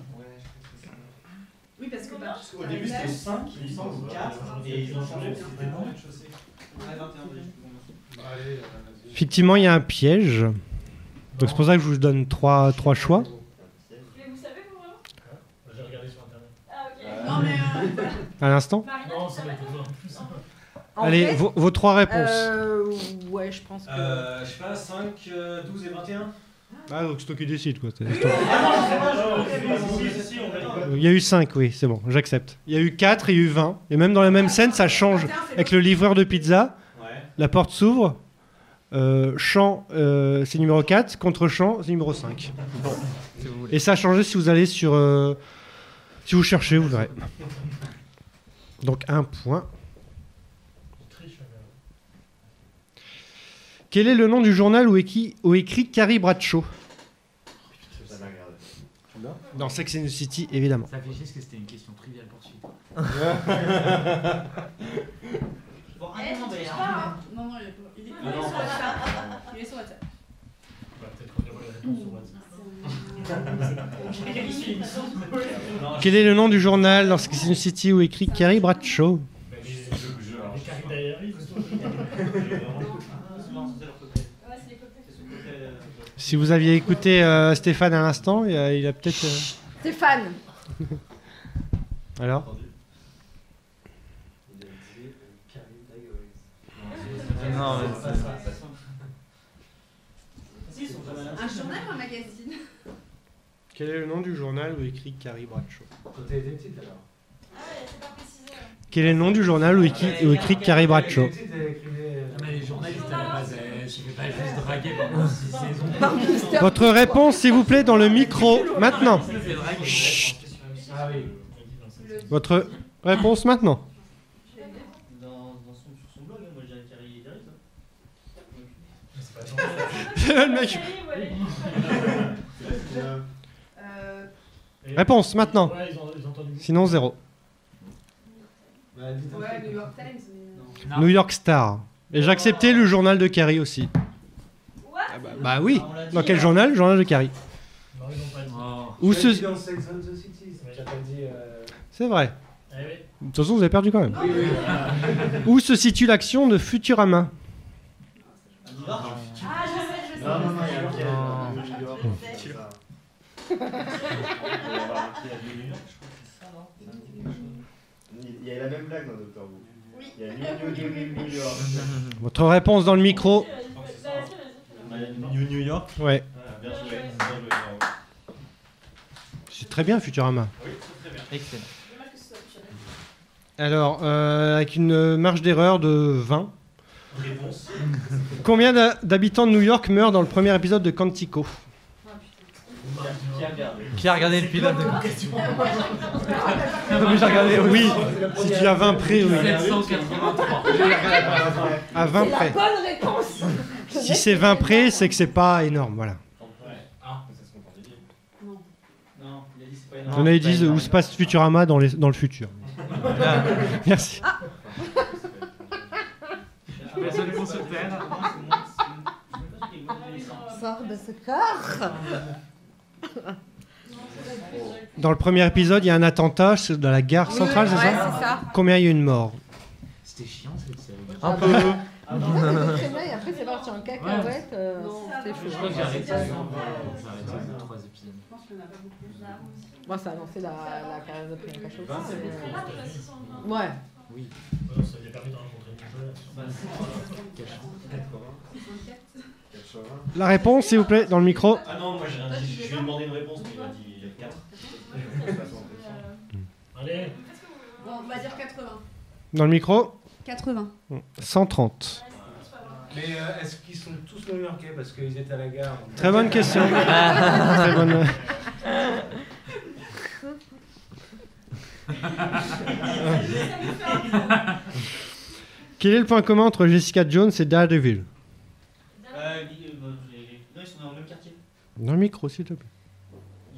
Oui, parce que bah, Au début, c'était 5, il me semble, ou 4, et ils ont changé parce que c'était dans le rez-de-chaussée. Effectivement, il y a un piège. Donc c'est pour ça que je vous donne trois, trois choix. Mais vous savez, vous vraiment J'ai regardé sur internet. Ah, ok. Non, mais. euh, À l'instant. Non, ça va être plus. En Allez, fait, vos, vos trois réponses. Euh, ouais, je pense que. Euh, je sais pas, 5, 12 et 21 Ah, donc c'est toi qui décides quoi. c'est- Ah dit. Il y a eu 5, oui, c'est bon, j'accepte. Il y a eu 4 et il y a eu 20. Et même dans la même scène, ça change. Avec le livreur de pizza, Ouais. la porte s'ouvre. Euh, chant, euh, c'est numéro 4. Contre-chant, c'est numéro 5. Et ça a changé si vous allez sur. euh, si vous cherchez, vous verrez. Donc un point. Quel est le nom du journal où, écrit, où écrit Carrie Bradshaw? Dans Sex and the City, évidemment. Ça fait chier parce que c'était une question triviale pour suite. [LAUGHS] Bon, eh, tu triches pas, hein. Non, non, il est il est il est sur WhatsApp. Il est sur WhatsApp. [LAUGHS] [LAUGHS] Quel est le nom du journal dans Sex and the City où écrit Carrie Bradshaw Mais les carrés derrière, ils sont- Ouais, c'est les copains. Si vous aviez écouté euh, Stéphane à l'instant, il a, il a peut-être. euh, Stéphane Alors Non, mais Un journal ou un magazine? Quel est le nom du journal où écrit Carrie Bradshaw? Quand elle était petite, alors. Ah ouais, c'est pas précisé. Quel est le nom du journal où écrit, Carrie Bradshaw Mais les journalistes à la base, elles se fait pas juste draguer pendant 6 saisons. Votre réponse, s'il vous plaît, dans le micro, maintenant. Chut. Votre réponse maintenant. [LAUGHS] Le mec. Réponse maintenant. Sinon, zéro. Ouais, New York Times. mais, euh, New York Star. Et j'ai accepté le journal de Carrie aussi. Ah bah, bah oui. Dans quel journal? Le journal de Carrie. Non, dit. Dit j'ai pas dit. euh, C'est vrai. Eh oui. De toute façon, vous avez perdu quand même. Oui, oui. [LAUGHS] Où se situe l'action de Futurama? Ah, je sais, je sais. Non, non, non, il y a [LAUGHS] y a la même blague dans Doctor Who. Oui. Il y a New, New, New, New, New York. Votre réponse dans le micro. New, New York Ouais. Bien joué. C'est très bien, Futurama. Oui, très très bien. Excellent. Alors, euh, avec une marge d'erreur de 20. Réponse. Combien d'ha- d'habitants de New York meurent dans le premier épisode de Quantico Qui a regardé Qui a regardé le pilote de j'ai regardé, oui. Si tu as 20 près, oui. 783. À 20 C'est la près. bonne réponse Si c'est 20 près, c'est que c'est pas énorme, voilà. Ah, il a dit c'est pas Il y énorme. en a qui disent où se passe Futurama dans, les, dans le futur. [LAUGHS] Merci. Terre. Sors de ce corps [LAUGHS] Dans le premier épisode, il y a un attentat c'est dans la gare centrale, c'est ouais, ça c'est ça. Combien il y a eu de morts C'était chiant cette série. Un peu. Ah c'était très bien, et après c'est parti en cacahuète. euh, C'était Je chaud. crois que j'ai arrêté. J'ai arrêté trois épisodes. Je pense en a pas beaucoup. Moi, ça a lancé la, la carrière de Priyanka Chopra. C'est États-Unis. Ouais. Oui. Ouais, Ça lui a permis de rencontrer. Bah, La réponse, s'il vous plaît, dans le micro. Ah non, moi j'ai rien dit. Je lui ai demandé une réponse, mais il m'a dit 4. Allez. Bon, on va dire 80. Dans le micro 80. 130. Mais euh, est-ce qu'ils sont tous new-yorkais parce qu'ils étaient à la gare? Donc- Très bonne question. [LAUGHS] Très bonne. Quel est le point commun entre Jessica Jones et Daredevil? Euh, euh, non, ils sont dans le même quartier. Dans le micro, s'il te plaît.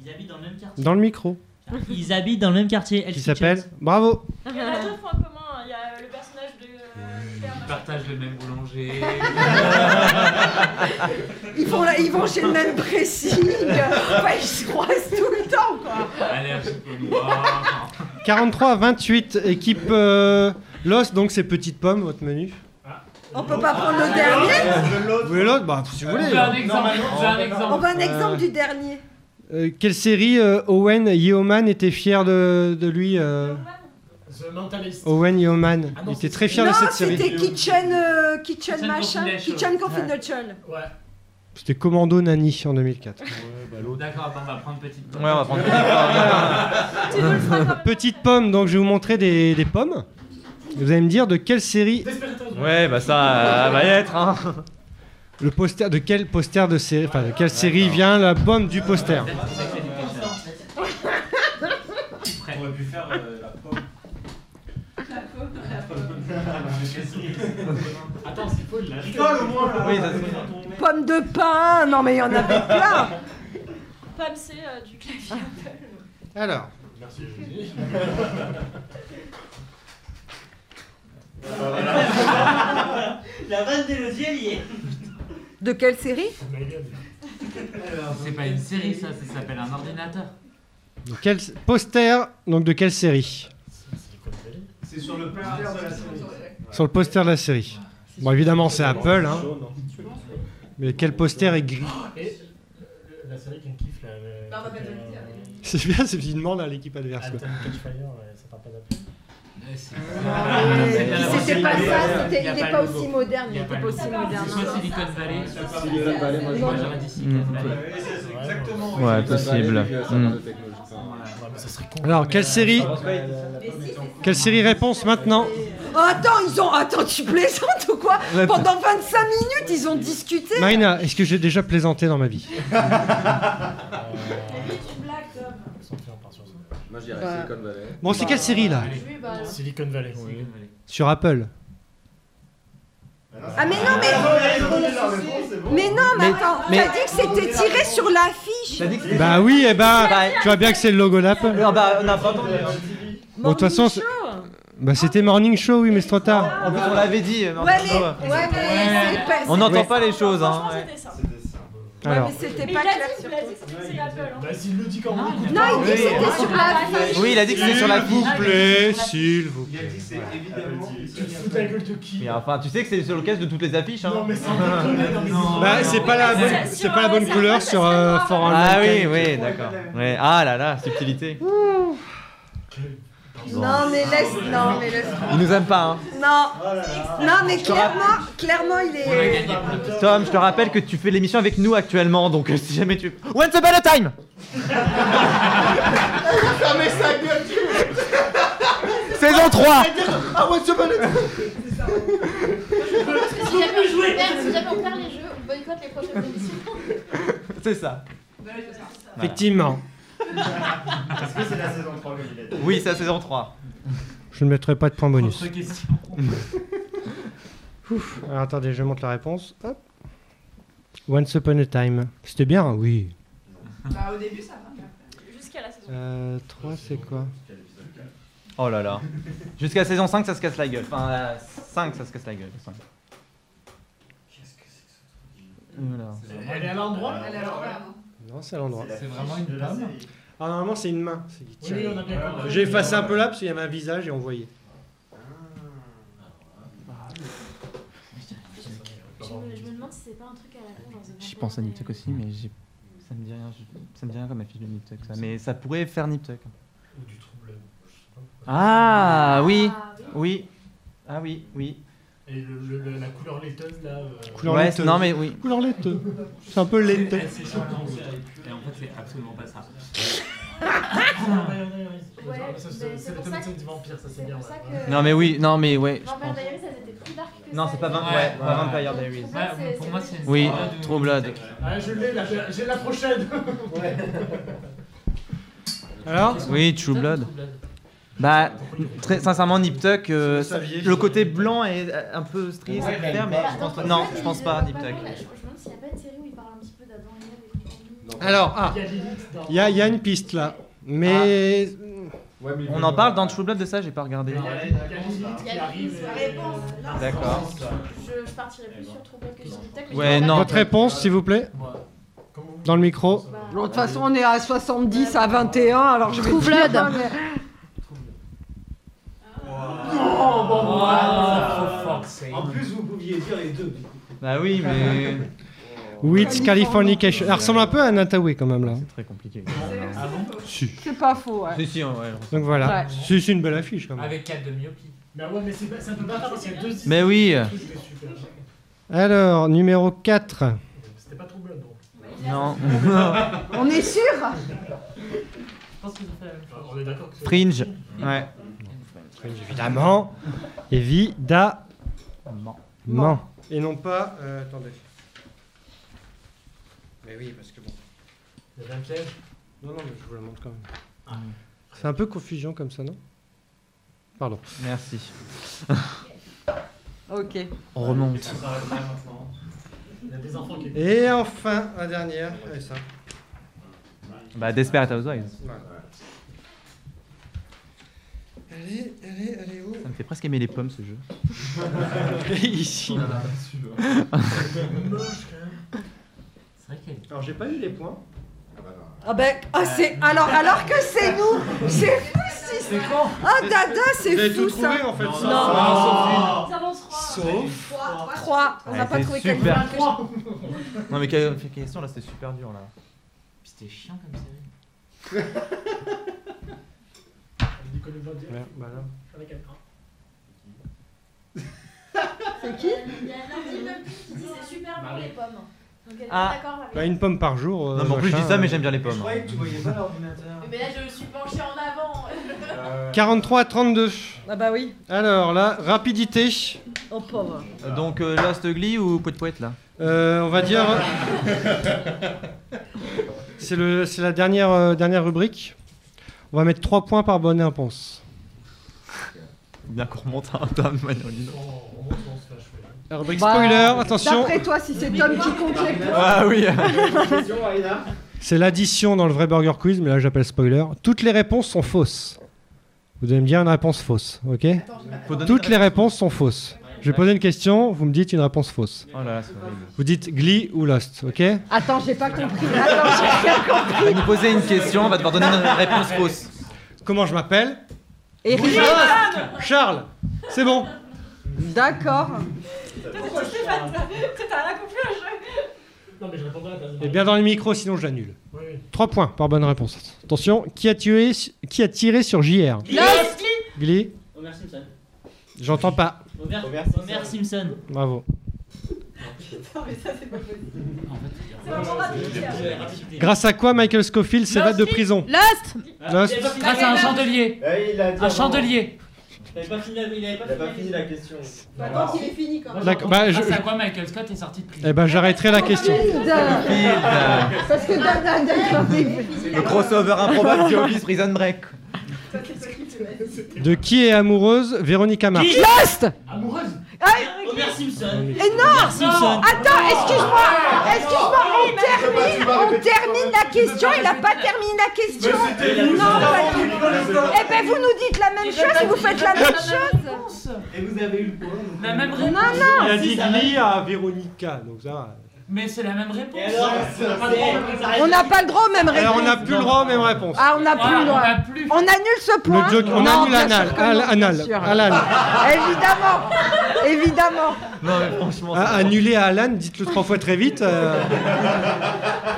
Ils habitent dans le même quartier. Dans le micro. Ils habitent dans le même quartier. Qui s'appelle. Bravo. Il y en a deux points communs. Il y a le personnage de. euh, Père Ils partagent le même boulanger. [LAUGHS] Ils, vont chez le même pressing. [LAUGHS] Enfin, ils se croisent tout le temps, quoi. Allergie au noir. 43 à 28, équipe euh, Lost, donc c'est Petite Pomme, votre menu. On peut pas prendre le dernier Vous voulez l'autre? Bah, si vous voulez. On veut un exemple. On veut un exemple. On veut un exemple du dernier. Euh, quelle série euh, Owen Yeoman était fier de, de lui euh, The Mentalist. Owen Yeoman. Ah Il était très fier non, de cette série. c'était Kitchen, euh, Kitchen, Kitchen machin, Confidential. Kitchen Confidential. Ouais. C'était Commando Nani en 2004. D'accord, bon, on va prendre petite pomme. Ouais, on va prendre [LAUGHS] quand même Petite pomme, donc je vais vous montrer des, des pommes. Vous allez me dire de quelle série, Ouais, bah ça euh, va y être, hein. Le poster, de quel poster de série, enfin de quelle série vient la pomme du poster. On aurait pu faire la pomme. [LAUGHS] Attends, c'est faux, il l'a Rigole au moins là Oui, Pomme de pain, non mais il y en avait plein. Pam, c'est euh, du clavier Apple. Alors, Merci, Josie. [LAUGHS] La vanne d'Elodie, elle y est. De quelle série C'est pas une série, ça, ça s'appelle un ordinateur. de quel poster, donc de quelle série C'est sur le poster de la série. Sur le poster de la série. Bon, évidemment, c'est Apple, hein. Mais quel poster est gris la série qui me kiffe, là. C'est bien, c'est une demande à l'équipe adverse. quoi. Mais C'était pas ça, c'était- Il n'est pas aussi moderne, Il n'était pas aussi moderne. C'est soit Silicon Valley, Silicon Valley, moi, je moi pense. j'aurais dit Silicon Valley. Ouais, c'est exactement. Ouais, possible. Hmm. Mais ça serait con. Alors, quelle série Quelle série réponse maintenant Oh, attends, ils ont. Attends, tu plaisantes ou quoi. Pendant 25 minutes, ils ont discuté. Marina, est-ce que j'ai déjà plaisanté dans ma vie? [LAUGHS] Moi je dirais Bah. Silicon Valley. Bon, c'est quelle série là Oui, bah. Silicon Valley. Sur Apple. Ah, mais non, mais. Mais non, mais, attends, mais- t'as dit que c'était tiré sur l'affiche. T'as dit que c'était- Bah oui, eh ben, Bah, tu vois bien que c'est le logo d'Apple. Non, bah, on n'a pas entendu. Bon, de toute façon, c'est- bah c'était Morning Show, oui, mais c'est trop tard. En plus, on l'avait dit. euh, Ouais, Morning mais. Show. Ouais, mais. c'est pas- On n'entend pas les choses, hein. Ouais. Ça. Ouais, Alors, mais c'était pas il a clair dit, sur il a dit que c'était c'est Apple. hein. Bah, s'il le dit quand écoute. Non, il dit que Oui. c'était sur l'affiche. Oui, il a dit que c'était sur la S'il vous fiche. plaît, s'il vous Il a plaît. dit que c'est évidemment. Tu te fous de la gueule de qui Mais enfin, tu sais que c'est sur le caisse de toutes les affiches, hein. Non, mais. [LAUGHS] Bah, c'est pas la bonne, c'est pas la bonne couleur sur euh, noir. For All Ah oui, oui, d'accord. Ah là là, subtilité. Non, mais laisse. Non, mais laisse. Il nous aime pas, hein. Non. Non, mais clairement, clairement, il est. Tom, je te rappelle que tu fais l'émission avec nous actuellement, donc euh, si jamais tu. Once upon a time? [LAUGHS] Fermez sa gueule, Saison 3 Ah ouais, c'est bon. Si jamais on perd- si jamais on perd les jeux, on boycotte les prochaines émissions. C'est ça. Effectivement. Est-ce que c'est la saison 3 que Oui, c'est la saison 3. Je ne mettrai pas de point bonus. Autre question. [LAUGHS] Ouf. Alors, attendez, je montre la réponse. Hop. Once Upon a Time. C'était bien, oui. Bah, au début, ça va. Jusqu'à la saison. Euh, 3, c'est quoi Oh là là. Jusqu'à la saison 5, ça se casse la gueule. Enfin, la 5, ça se casse la gueule. le cinq. Voilà. Elle est à l'endroit? Elle est à l'endroit, non c'est à l'endroit. C'est vraiment une de la pomme. série. Ah, normalement, c'est une main. c'est qui tient. Oui, on a bien compris. J'ai effacé un peu là parce qu'il y avait un visage et on voyait. Je me, je me demande si c'est pas un truc à la con, The J'y pense à. Niptuck aussi, mais j'ai- ça me dit rien. je- Ça me dit rien comme affiche de Niptuck, ça. Mais ça pourrait faire Niptuck. Ou du trouble. je sais pas pourquoi. Ah oui, Ah, oui. oui. Ah oui, oui. Et le, le- le- la couleur laiteuse là. euh, Couleur Ouais, laiteuse. non mais oui. Couleur laiteuse. C'est un peu laiteux. Et en fait, c'est absolument pas ça. Ouais, Ça, C'est le ça thématique du vampire, ça c'est bien. ça que- Non, mais oui, non, mais ouais. je Vampire pense. Diaries, étaient plus dark que Non, ça. c'est pas, Vampire Diaries. Ouais, pour moi, c'est une Oui, True Blood ou True Blood. Ah, je l'ai, la- j'ai la prochaine. Alors? Oui, True Blood? Bah, très sincèrement, Nip Tuck, euh, le saviez, le côté blanc est euh, un peu c'est clair, mais je pense pas. Non, je pense pas, Nip Tuck. Je me demande s'il n'y a pas une série où il parle un petit peu d'Adam et Ève et compagnie. Alors, ah, Il y il y, a- une piste là. Mais. On en parle dans True Blood de ça, j'ai pas regardé. Il y a Lilith qui arrive. La et- réponse. Non, D'accord. Je, je partirais plus sur True Blood que sur Nip Tuck, mais Ouais, je- non. Votre réponse, s'il vous plaît Dans le micro. De toute façon, on est à 70 à 21, alors je vais True dire, Blood. hein, mais- Oh, bon, bon, Ah, for fuck's sake. En plus, vous pouviez dire les deux. Bah oui, mais. [LAUGHS] With Californication. Elle ressemble un peu à Nataway quand même là. C'est très compliqué. Ah bon Si. C'est pas faux, ouais. Si, si, ouais. Donc voilà. Ouais. C'est c'est une belle affiche quand même. Avec 4 de myopie. Mais ouais, mais c'est un peu bâtard parce qu'il y a deux Mais oui. Alors, numéro 4. C'était pas trop Blood donc. Non. [LAUGHS] On est sûr Je pense qu'ils ont fait. On est d'accord que c'est- Fringe. Ouais. Évidemment. Évidemment. Man. Et non pas. euh, attendez. Mais oui, parce que bon. Il y avait un piège. Non, non, mais je vous le montre quand même. C'est un peu confusion comme ça, non? Pardon. Merci. [LAUGHS] Ok. On remonte. Il y a des enfants qui. Et enfin, la dernière. Allez, ça. Bah, Desperate Housewives. Allez, allez, allez où? Ça me fait presque aimer les pommes ce jeu. [LAUGHS] Ici. Moche quand même. C'est vrai qu'elle. Alors, j'ai pas eu les points. Ah ben, ah c'est alors alors que c'est nous, c'est fou si c'est Ah Dada, Vous c'est fou tout ça. trouvé en fait. Non. ça. Avance trois. Sauf. Trois. On Ouais, n'a pas c'est trouvé super. quelqu'un que Non, mais quelle question là, c'était super dur là. Puis c'était chiant comme série. [LAUGHS] Nicolas Blood. Ouais, bah là. Avec un [LAUGHS] C'est qui Il y a même qui dit c'est super bon les pommes. Donc elle est Ah. pas d'accord avec Bah, une pomme par jour. euh, Non, mais en plus, je dis ça, mais euh. j'aime bien les pommes. Je croyais que tu voyais pas l'ordinateur. Mais là je me suis penchée en avant. 43 à 32. Ah bah oui. Alors là, rapidité. Oh pauvre. Euh, Donc, euh, Lost Glee ou Poète Poète là? Euh, on va dire. [LAUGHS] c'est le, c'est la dernière, euh, dernière rubrique. On va mettre 3 points par bonne réponse. Bien qu'on remonte un se fâche. La rubrique Bah, spoiler, attention. D'après toi, si c'est Tom qui compte les points. Ah oui C'est l'addition dans le vrai burger quiz, mais là j'appelle spoiler. Toutes les réponses sont fausses. Vous devez me dire une réponse fausse, ok Toutes les réponses sont fausses. Je vais poser une question, vous me dites une réponse fausse. Oh là là. Vous dites Glee ou Lost, ok Attends, j'ai pas compris. Attends, j'ai rien On va compris. nous poser une question, on va devoir donner une réponse fausse. Comment je m'appelle Eric. Charles C'est bon D'accord. Non, mais je répondais à la place de Et bien dans le micro, sinon j'annule. Oui. 3 points par bonne réponse. Attention, qui a, tué, qui a tiré sur JR Lost. Glee Homer Simpson. J'entends pas. Homer, Homer Homer Simpson. Bravo. Non, mais ça, c'est pas possible. C'est vraiment rapide. Grâce à quoi Michael Scofield s'évade de prison Lost Lost Grâce à un chandelier. Eh, Un chandelier. Il avait pas fini la, il avait Il pas a pas fini la question. Bah, quand il est fini quand même. D'accord, bah, je- Grâce à quoi Michael Scott est sorti de prison Eh ben j'arrêterai la question. Putain. Parce que le crossover improbable du Office Prison Break. De qui est amoureuse Véronica Mars Lost. Amoureuse Homer Simpson. Et non. Homer Simpson. Attends, excuse-moi, excuse-moi, on termine, on termine la question, il a pas terminé la question. Non, pas du tout. Eh ben vous nous dites la même chose et vous faites la même chose. Et vous avez eu le point. La même Non, réponse. non. Il a dit à Véronica, donc ça va. Mais c'est la même réponse. Alors, On n'a pas le droit aux mêmes Alors on n'a réponses. plus le droit aux mêmes réponses. Ah, on n'a plus le on droit. a plus. On annule ce point. Le joke, on Non, annule bien anal. Évidemment, évidemment. Non, mais franchement, Ah, annulé à Alan, dites-le trois fois très vite. euh,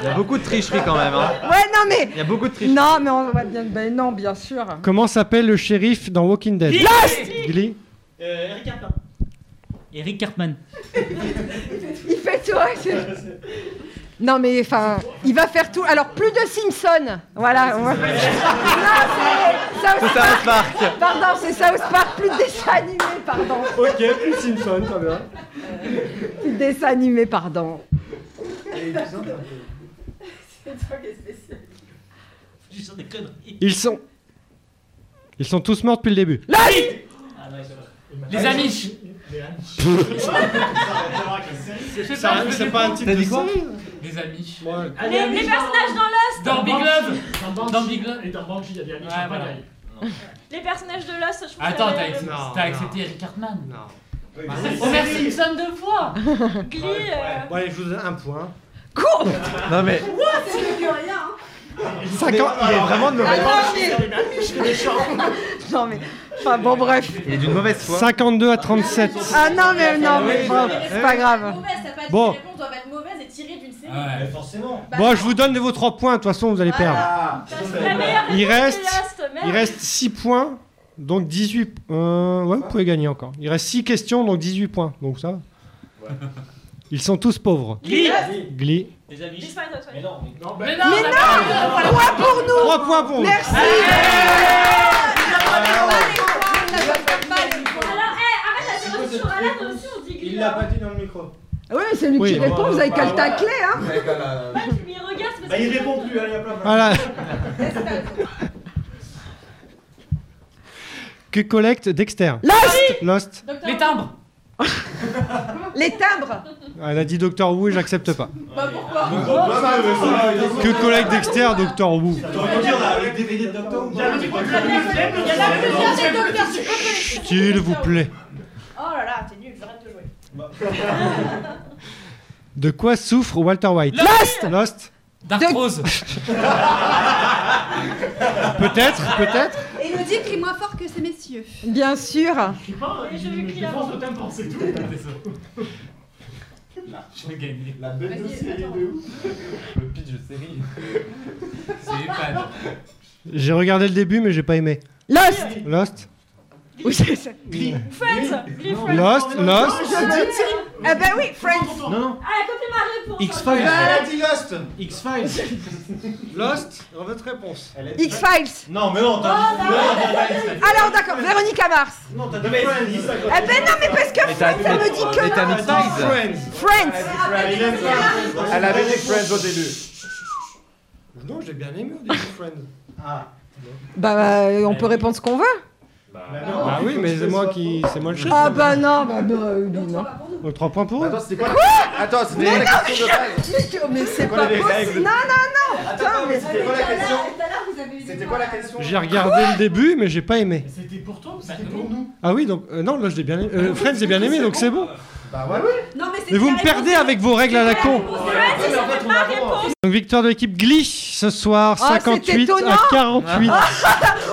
il y a beaucoup de tricherie quand même. Hein. Ouais, non mais, Il y a beaucoup de tricherie. non mais on va bien, ben non, bien sûr. Comment s'appelle le shérif dans Walking Dead? Lost Glee Euh, Eric. Eric Cartman. [LAUGHS] Il fait toi. c'est- Non mais enfin, il va faire tout. Alors plus de Simpson. Voilà. [LAUGHS] Non, c'est South C'est South Park. Pardon, c'est South Park. Plus de dessins animés, pardon. Ok, plus Simpson, très bien. Plus de dessins animés, pardon. C'est toi qui es spécial. Je dis des conneries. Ils sont. Ils sont tous morts depuis le début. Ah, non, vrai. Les Amish. C'est pas un type de série? Les Amish. Les, les personnages dans Lost Dans Big Love. Dans Dans Big Love. Et dans Banshee, il y a des amis qui. Les personnages de Lost, je trouve Attends, t'as accepté, Eric Cartman Non. Homer Simpson deux fois [LAUGHS] Glee, euh, Bon, allez, je vous donne un point. Cours Non mais. C'est mieux que rien. Hein. 50... Il est vraiment de Ah mauvaise non mais. Non mais. Enfin bon bref. Il est d'une mauvaise foi. 52 à 37. Ah non mais non mais bon, c'est pas grave. Bon. que les réponses doivent être mauvaises et tirées d'une série. Ouais. Forcément. Bon, je vous donne vos 3 points, de toute façon, vous allez perdre. Il reste-. Il reste 6 points, donc 18. Euh, ouais, vous pouvez gagner encore. Il reste 6 questions, donc 18 points. Donc ça va. Ils sont tous pauvres. Glee Glee. Les toi. Mais non, mais Non, mais ben, non, Mais non Point pour nous 3 points pour nous. Merci Alors, hé, arrête la série sur Alan aussi, on dit Glee. Il l'a pas dit dans le micro. Oui, c'est lui Oui. qui répond, vous avez qu'à le tacler, hein Ouais, tu m'y regardes, c'est parce Bah, que il c'est répond plus, allez, hop là. Voilà. Que collecte Dexter Lost Lost. Les timbres [LAUGHS] Les timbres Elle a dit Doctor Who et j'accepte pas. Bah pourquoi Que collecte Dexter, peux collecter. S'il vous plaît. Oh là là, t'es nul, j'arrête de jouer. [LAUGHS] De quoi souffre Walter White Lost Lost D'arthrose [LAUGHS] Peut-être, peut-être. Moins fort que ces messieurs. Bien sûr pas, je avant. le tympan, c'est tout. Je vais gagner. La bête de série attends. de ouf. Le pitch de série. [LAUGHS] C'est Epad. J'ai regardé le début, mais j'ai pas aimé. Lost Lost Oui, c'est ça. Friends Glee Friends Lost, Lost. Je me dis... Eh ben oui, Friends Non, non. Ah, copie ma [LAUGHS] réponse X-Files. Elle a dit Lost. X-Files. Lost, votre réponse. X-Files Non, mais non, t'as dit. T'as dit- Alors d'accord, Véronica Mars Non, t'as dit Friends. Eh ben non, mais parce que Friends, ça me dit que mais t'as mis. Friends. Friends. Elle avait dit Friends au début. Non, j'ai bien aimé au début Friends. Ah. Bah, euh, on peut répondre ce qu'on veut Bah oui, mais c'est moi qui, c'est moi le chef. Ah bah non, bah bah, euh, non. Donc 3 points pour eux. Attends, c'était quoi la- Attends, c'était quoi la question de base Mais c'est Quoi pas les possible règles Non, non, non Putain, Attends, mais c'était quoi la question C'était quoi la question J'ai regardé le début, mais j'ai pas aimé. C'était pour toi ou c'était pour nous Ah oui, donc euh, non, là je l'ai bien aimé. Euh, Friends, j'ai bien aimé, donc c'est bon. Bah ouais, ouais. Non, mais Mais vous me perdez avec vos règles à la con. Donc victoire de l'équipe Glee ce soir, Ah, 58 c'est étonnant. à 48. [LAUGHS]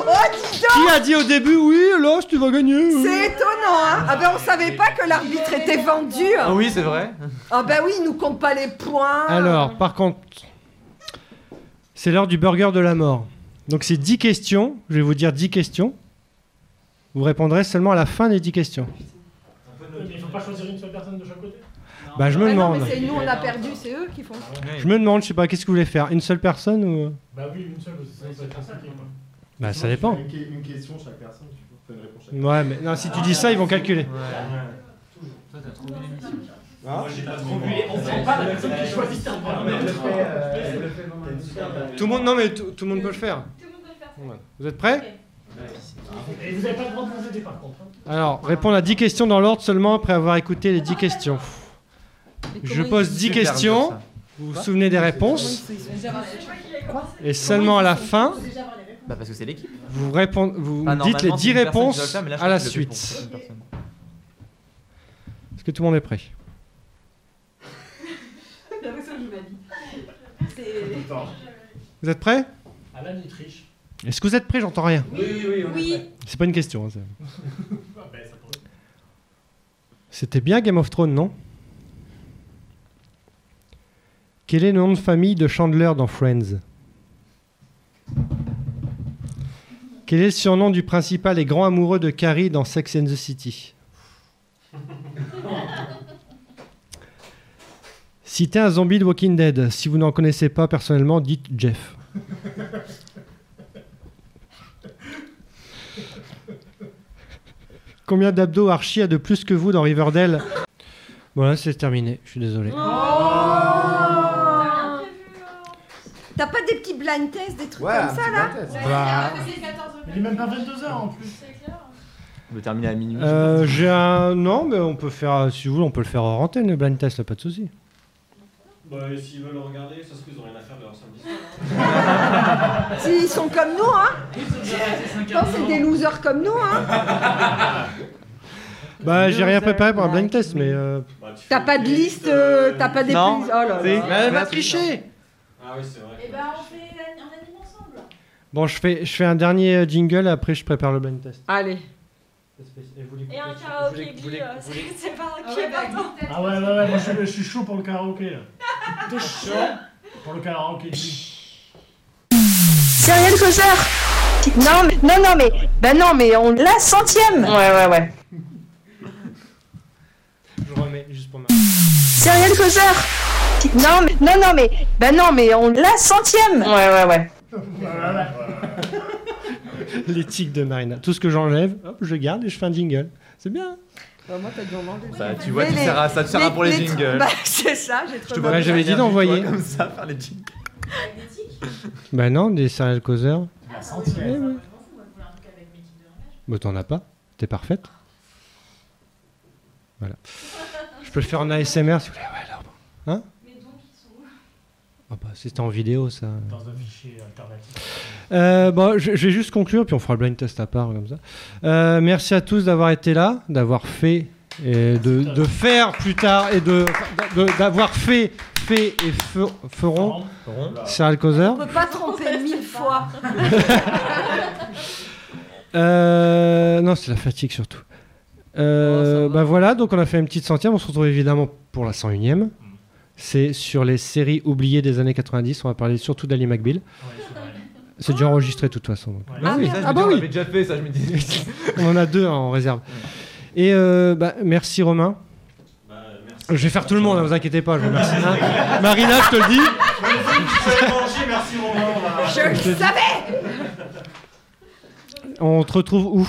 Oh, Qui a dit au début oui, Lost, tu vas gagner C'est étonnant, hein Ah ben on savait pas que l'arbitre était vendu Ah oui, c'est vrai. Ah ben oui, il nous compte pas les points Alors, par contre, c'est l'heure du burger de la mort. Donc c'est 10 questions, je vais vous dire 10 questions. Vous répondrez seulement à la fin des 10 questions. Mais il faut pas choisir une seule personne de chaque côté? Bah je me non, demande. mais c'est nous, on a perdu, c'est eux qui font. Je me demande, je sais pas, qu'est-ce que vous voulez faire? Une seule personne ou Bah oui, une seule, ça va être. Bah ça dépend. Une, une question chaque personne, tu peux faire une réponse chaque Ouais, mais non, si tu dis ça, ils vont calculer. Toi, t'as trop vu l'émission. Moi, j'ai pas trop vu. On sent pas la personne qui choisit ta Tout le monde, non mais tout, tout le monde peut le faire. Vous êtes prêts? Et vous avez pas le droit de vous aider par contre. hein? Alors, répondre à 10 questions dans l'ordre seulement après avoir écouté les 10 questions. Je pose 10 Super questions, ça. vous vous souvenez des réponses, et seulement à la fin, Bah parce que c'est l'équipe. vous, répond- vous dites les normalement, 10 c'est une personne qui doit réponses le faire, mais là, je à la suite. Est-ce que tout le monde est prêt? [LAUGHS] Vous êtes prêts? Alan, il triche. Est-ce que vous êtes prêts? J'entends rien. Oui, oui, oui. C'est pas une question. hein, c'est- [LAUGHS] Ah ben. C'était bien Game of Thrones, non? Quel est le nom de famille de Chandler dans Friends? Quel est le surnom du principal et grand amoureux de Carrie dans Sex and the City? Citez un zombie de Walking Dead. Si vous n'en connaissez pas personnellement, dites Jeff. Combien d'abdos Archie a de plus que vous dans Riverdale? Voilà, c'est terminé. Je suis désolé. T'as pas des petits blind tests, des trucs Ouais, comme ça là. Bah, Il est même pas 22h en plus. On peut terminer à minuit. euh, j'ai un. Non, mais on peut faire. Si vous voulez, on peut le faire hors antenne, le blind test, pas de souci. Bah, s'ils veulent le regarder, ça se trouve, ils ont rien à faire de leur samedi soir. S'ils sont comme nous, hein Non, c'est des losers comme nous, hein Bah, j'ai rien préparé pour un blind test, mais. euh, T'as pas de liste, euh, t'as pas des Non. Oh là là. Mais elle m'a triché. Ah oui, c'est vrai. Et ben on fait un anime ensemble. Bon, je fais, je fais un dernier euh, jingle, après je prépare le blind test. Allez. Et un karaoké Glee, euh, [LAUGHS] c'est pas qui est partant. Ah ouais, ouais, ouais, moi je suis, je suis chaud pour le karaoké là. [LAUGHS] T'es chaud Pour le karaoké. Serial causeur Non, mais, non, non, mais, bah non, mais on la centième Ouais, ouais, ouais. Je remets juste pour ma. Serial causeur Non, mais, non, non, mais, bah non, mais on la centième Ouais, ouais, ouais. [LAUGHS] L'éthique de Marina. Tout ce que j'enlève, hop, je garde et je fais un jingle. C'est bien. Bah, moi, t'as dû en enlever. Bah, tu vois, tu ça te sera pour les jingles. [LAUGHS] Bah, c'est ça, j'ai trop Ouais, j'avais dit d'envoyer. Comme ça, faire les jingles. Bah non, des serial causeurs. La centième. Bah t'en as pas. T'es parfaite. Voilà. Je peux le faire en ASMR si vous voulez. Ouais, alors. Hein? Ah bah, C'était en vidéo ça. Dans un fichier alternatif. Euh, bon, je, je vais juste conclure, puis on fera le blind test à part comme ça. Euh, merci à tous d'avoir été là, d'avoir fait et de, de faire plus tard et de de- d'avoir fait fait et fe- feront. Serial causeur. On peut pas tromper [LAUGHS] mille fois. [LAUGHS] Euh, non, c'est la fatigue surtout. Euh, bah voilà, donc on a fait une petite centième. On se retrouve évidemment pour la 101ème. C'est sur les séries oubliées des années 90. On va parler surtout d'Ali McBeal. C'est déjà enregistré de toute façon. donc. Ah, Bah oui. ça, je Ah bah dis, on oui. l'avait déjà fait, ça, je me dis. [LAUGHS] On en a deux hein, en réserve. Et euh, bah, merci Romain. Je vais faire tout le monde, ne vous inquiétez pas. Je vous remercie. Hein Marina, je te le dis. merci Romain. Je le savais On te retrouve où?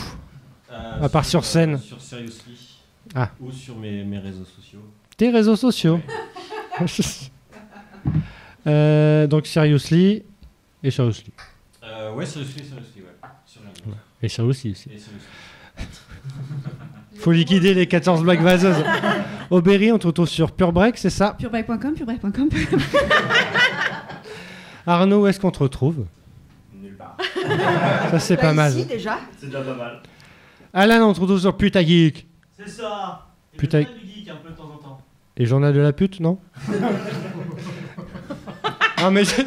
Euh, À part sur scène. Sur Seriously. Ah. Ou sur mes, mes réseaux sociaux. Tes réseaux sociaux. [LAUGHS] Euh, donc Seriously et Seriously. Euh, ouais, Seriously, Seriously, ouais. Réseaux. Et Seriously aussi. Et Seriously. [LAUGHS] Faut liquider les 14 blagues vaseuses. Aubéry, on te retrouve sur Pure Break, c'est ça? Purebreak.com, purebreak.com. [LAUGHS] Arnaud, où est-ce qu'on te retrouve? Nulle part. Ça, c'est Bah, pas mal. ici, déjà. C'est déjà pas mal. Alan, on te retrouve sur Puta Geek. C'est ça. Et le du geek un peu de temps en temps. Et Journal de la pute, non [LAUGHS] Ah, mais. Ça y est,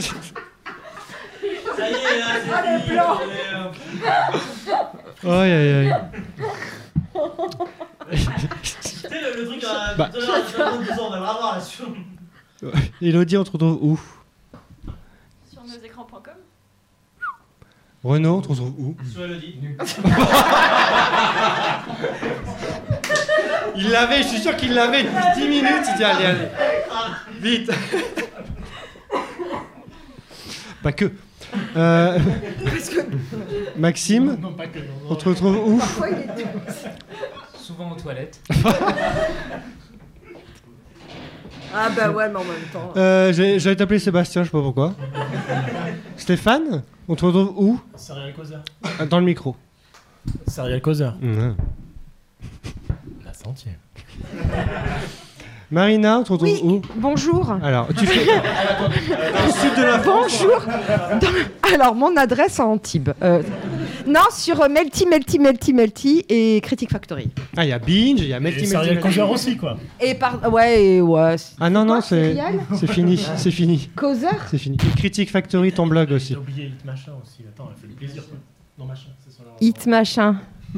là, c'est Ah, fini, euh, Aïe, aïe, aïe. Tu sais, le, le truc à Bah. tout à l'heure, dans 22 ans, on va le revoir là-dessus. Elodie, on te retrouve où Sur nosécrans.com. Renaud, on te retrouve où Sur Elodie. [LAUGHS] Il l'avait, je suis sûr qu'il l'avait depuis 10 minutes. Il dit allez, allez, vite. Pas que. Euh, Maxime, Non, pas que. on te retrouve où Parfois, il est Souvent aux toilettes. [LAUGHS] Ah bah ouais, mais en même temps. euh, J'allais t'appeler Sébastien, je sais pas pourquoi. Stéphane, on te retrouve où? Serial causeur. Dans le micro. Serial causeur. Centième. [LAUGHS] Marina, on te retrouve Oui, où? bonjour. Alors, tu fais. [LAUGHS] Dans le sud de la France. Bonjour. Dans- Alors, mon adresse à Antibes. Euh, non, sur euh, Melty, Melty, Melty, Melty et Critic Factory. Ah, il y a Binge, il y a Et Melty Melty. serial Melty. causeur aussi, quoi. Et par. Ouais, et ouais. c'est- Ah non, non, c'est serial? c'est fini, c'est fini. Causeur? C'est fini. Et Critique Factory, ton blog aussi. J'ai oublié Hit Machin aussi. Attends, elle fait du plaisir, quoi. Non, machin, c'est son. Hit machin.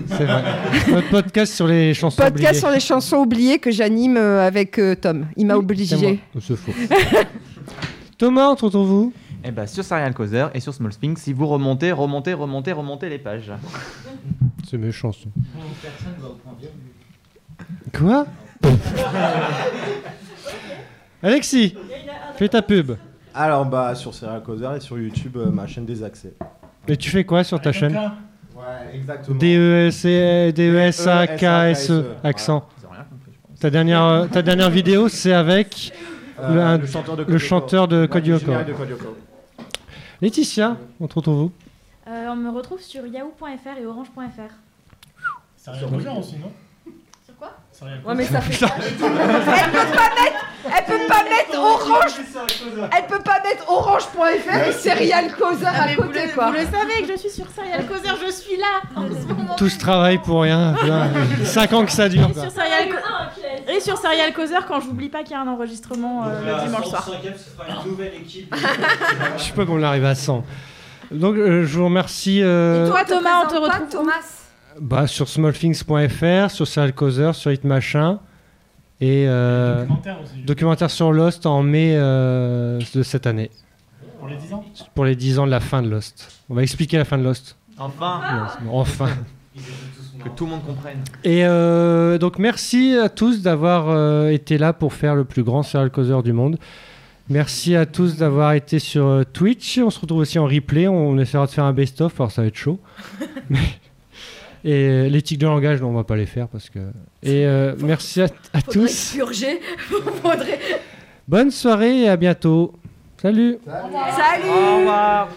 C'est vrai. Notre podcast sur les chansons Podcast oubliées. sur les chansons oubliées que j'anime euh, avec euh, Tom. Il m'a obligé. Oh, C'est faux. [LAUGHS] Thomas, on te retrouve où? Et bah, sur Serial Causeur et sur Small Sphinx, si vous remontez, remontez, remontez, remontez les pages. C'est point virgule. Quoi? [LAUGHS] Alexis, fais ta pub. Alors, bah, sur Serial Causer et sur YouTube, euh, ma chaîne des accès. Et tu fais quoi sur ta chaîne? Ouais, exactement. D-E-S-A-K-S-E. E accent. Ta dernière, euh, ta dernière vidéo, c'est avec Euh, le, un- le chanteur de le chanteur de. Code. Laetitia, on te retrouve où Euh, on me retrouve sur yahoo.fr et orange.fr. C'est rien Causer aussi, non? Quoi Ouais, mais ça fait. Elle peut pas mettre. Elle peut pas mettre orange. Elle peut pas mettre orange.fr et serial causer Ah, à mais vous côté, le- quoi. Vous le savez que je suis sur Serial Causer, je suis là en ce moment. Tout ce travail pour rien. 5 ans que ça dure. Et quoi. sur Serial, Co- et sur Serial Causer quand j'oublie pas qu'il y a un enregistrement euh, le dimanche soir. 105e, ce sera une nouvelle équipe. [LAUGHS] Je sais pas comment on arrive à 100. Donc euh, je vous remercie euh, Toi, Thomas, on te retrouve Thomas? Bah, sur smallthings.fr, sur Serial Causer, sur Hitmachin et euh, documentaire aussi. documentaire sur Lost en mai euh, de cette année. Pour les 10 ans? Pour les 10 ans de la fin de Lost. On va expliquer la fin de Lost. Enfin Enfin. [LAUGHS] Que tout le monde comprenne. Et euh, donc merci à tous d'avoir euh, été là pour faire le plus grand serial causer du monde. Merci à tous d'avoir été sur euh, Twitch. On se retrouve aussi en replay. On essaiera de faire un best-of, alors ça va être chaud. Mais- [LAUGHS] Et l'éthique de langage, non, on va pas les faire parce que. Et euh, merci à, tous. purger. [LAUGHS] Faudrait. Bonne soirée et à bientôt. Salut. Salut. Au revoir.